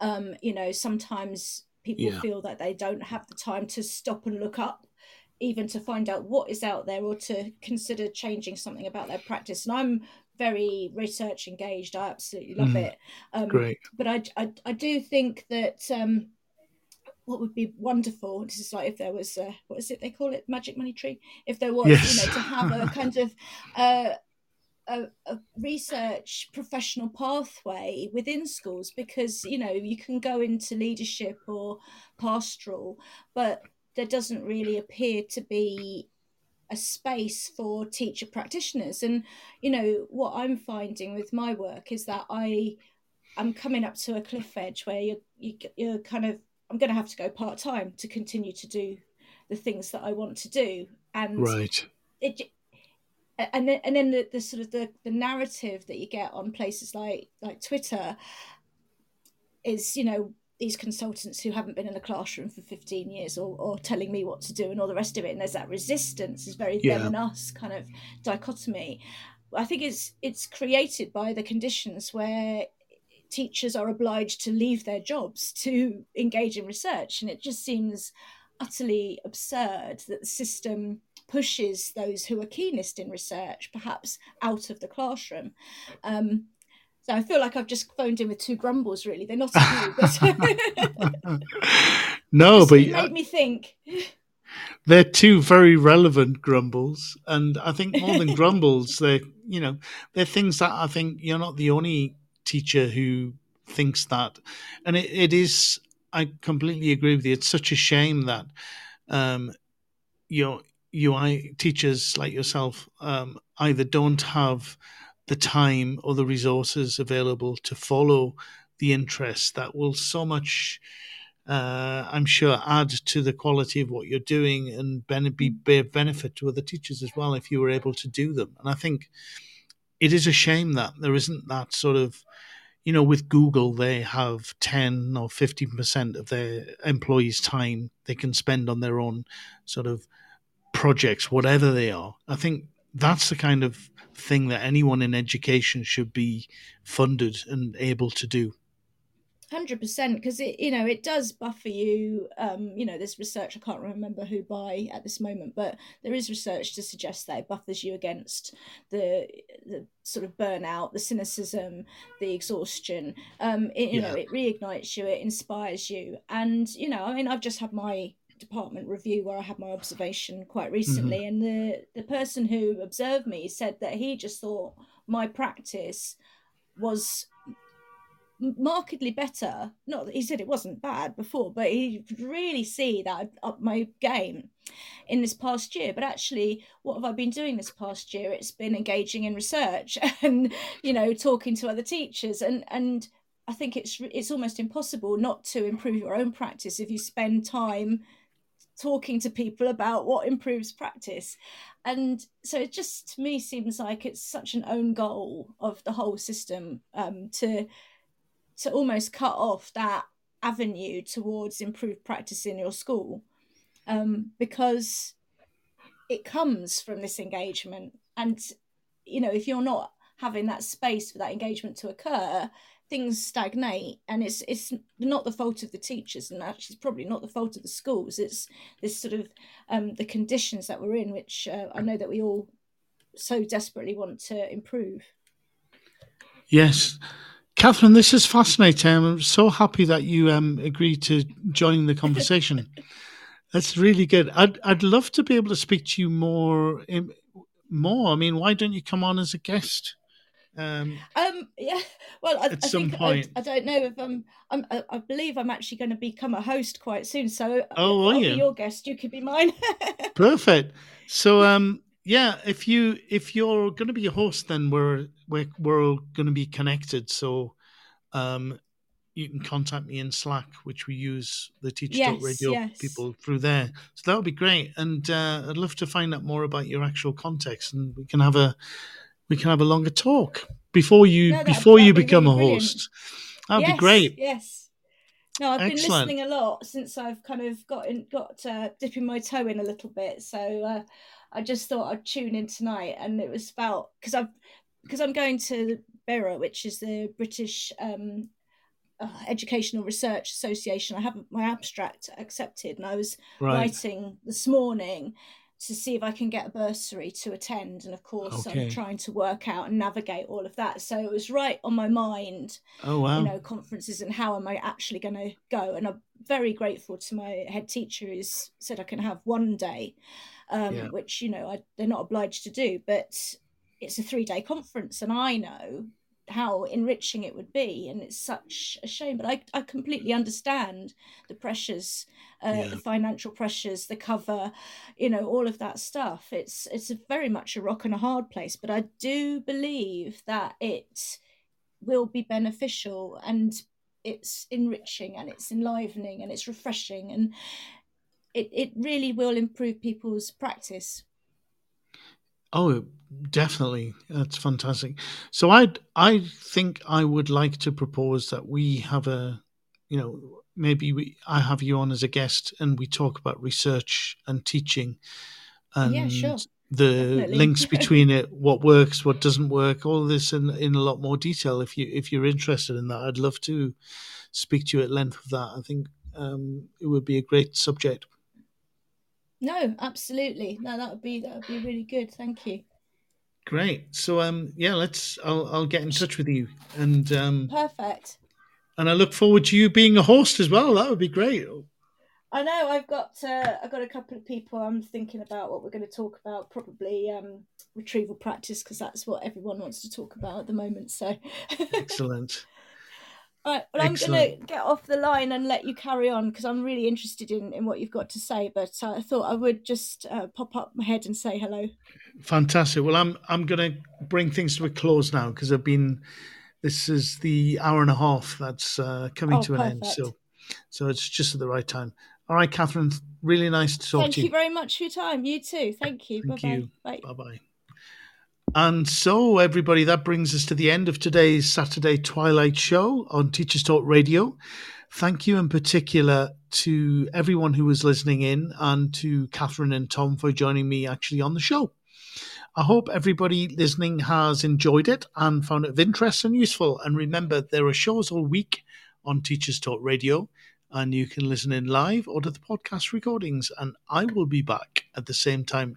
Um, you know, sometimes people yeah. feel that they don't have the time to stop and look up even to find out what is out there or to consider changing something about their practice. And I'm very research engaged. I absolutely love mm, it. Um, great. But I, I, I do think that um, what would be wonderful, this is like if there was, a, what is it they call it, magic money tree? If there was, yes. you know, to have a kind of, uh, a, a, research professional pathway within schools because you know you can go into leadership or pastoral but there doesn't really appear to be a space for teacher practitioners and you know what i'm finding with my work is that i i'm coming up to a cliff edge where you, you you're kind of i'm going to have to go part-time to continue to do the things that i want to do. And right. it and then, and then the, the sort of the, the narrative that you get on places like like twitter is you know these consultants who haven't been in a classroom for 15 years or, or telling me what to do and all the rest of it. And there's that resistance is very yeah. them and us kind of dichotomy. I think it's it's created by the conditions where teachers are obliged to leave their jobs to engage in research and it just seems utterly absurd that the system pushes those who are keenest in research perhaps out of the classroom um, so I feel like I've just phoned in with two grumbles. Really, they're not you, but no, but it made me think. They're two very relevant grumbles, and I think more than grumbles, they're you know they're things that I think you're not the only teacher who thinks that, and it, it is. I completely agree with you. It's such a shame that um, you know UI teachers like yourself um, either don't have the time or the resources available to follow the interest that will so much uh, I'm sure add to the quality of what you're doing and be bear benefit to other teachers as well if you were able to do them. And I think it is a shame that there isn't that sort of, you know, with Google they have ten or fifteen percent of their employees' time they can spend on their own sort of projects, whatever they are. I think that's the kind of thing that anyone in education should be funded and able to do. Hundred percent, because it you know it does buffer you. Um, you know, there's research I can't remember who by at this moment, but there is research to suggest that it buffers you against the the sort of burnout, the cynicism, the exhaustion. Um, it, you yeah. know, it reignites you, it inspires you, and you know, I mean, I've just had my department review where I had my observation quite recently, mm-hmm. and the the person who observed me said that he just thought my practice was markedly better. Not that he said it wasn't bad before, but he could really see that up my game in this past year. But actually, what have I been doing this past year? It's been engaging in research and you know talking to other teachers and and I think it's it's almost impossible not to improve your own practice if you spend time talking to people about what improves practice. And so it just to me seems like it's such an own goal of the whole system um, to to almost cut off that avenue towards improved practice in your school um, because it comes from this engagement. And you know if you're not having that space for that engagement to occur things stagnate. And it's it's not the fault of the teachers and actually it's probably not the fault of the schools. It's this sort of um, the conditions that we're in which uh, i know that we all so desperately want to improve. Yes kathryn this is fascinating i'm so happy that you um, agreed to join the conversation that's really good i'd i'd love to be able to speak to you more more i mean why don't you come on as a guest um, um, yeah. Well, I, at I some think point, I, I, don't know if I'm, I'm. I believe I'm actually going to become a host quite soon. So, oh, I'll you? be your guest. You could be mine. Perfect. So, um, yeah, if you if you're going to be a host, then we're we're we're going to be connected. So, um, you can contact me in Slack, which we use the Teach yes, Talk Radio yes. people through there. So that would be great, and uh, I'd love to find out more about your actual context, and we can have a we can have a longer talk before you No, before you be become really a host. That'd yes, be great. Yes. No, I've Excellent. been listening a lot since I've kind of got in, got uh, dipping my toe in a little bit. So uh, I just thought I'd tune in tonight, and it was about because I've because I'm going to BERA, which is the British um, uh, Educational Research Association. I have my abstract accepted, and I was Right. writing this morning to see if I can get a bursary to attend. And of course, Okay. I'm trying to work out and navigate all of that. So it was right on my mind Oh wow. you know conferences and how am i actually going to go and i'm very grateful to my head teacher who's said i can have one day um, Yeah. which you know I, they're not obliged to do but it's a three day conference and i know how enriching it would be and it's such a shame but i, I completely understand the pressures uh, Yeah. the financial pressures the cover you know all of that stuff it's it's a very much a rock and a hard place but i do believe that it will be beneficial and it's enriching and it's enlivening and it's refreshing and it, it really will improve people's practice Oh, definitely. That's fantastic. So I I think I would like to propose that we have a you know maybe we I have you on as a guest and we talk about research and teaching and Yeah, sure. the Definitely. links between it, what works, what doesn't work, all this in in a lot more detail. If you if you're interested in that, I'd love to speak to you at length of that. I think um, it would be a great subject. No absolutely no that would be that would be really good thank you Great. So um yeah, let's I'll I'll get in touch with you and um perfect and I look forward to you being a host as well. That would be great. i know i've got uh, i've got a couple of people i'm thinking about what we're going to talk about probably um retrieval practice because that's what everyone wants to talk about at the moment so Excellent. Right, well, I'm going to get off the line and let you carry on because I'm really interested in, in what you've got to say. But uh, I thought I would just uh, pop up my head and say hello. Fantastic. Well, I'm I'm going to bring things to a close now because I've been. This is the hour and a half that's uh, coming Oh, to an end. So, so it's just at the right time. All right, Kathryn. Really nice to talk Thank to you Thank you. very much for your time. You too. Thank you. Thank Bye-bye. you. Bye. Bye bye. And so, everybody, that brings us to the end of today's Saturday Twilight Show on Teachers Talk Radio. Thank you in particular to everyone who was listening in and to Kathryn and Tom for joining me actually on the show. I hope everybody listening has enjoyed it and found it of interest and useful. And remember, there are shows all week on Teachers Talk Radio, and you can listen in live or to the podcast recordings. And I will be back at the same time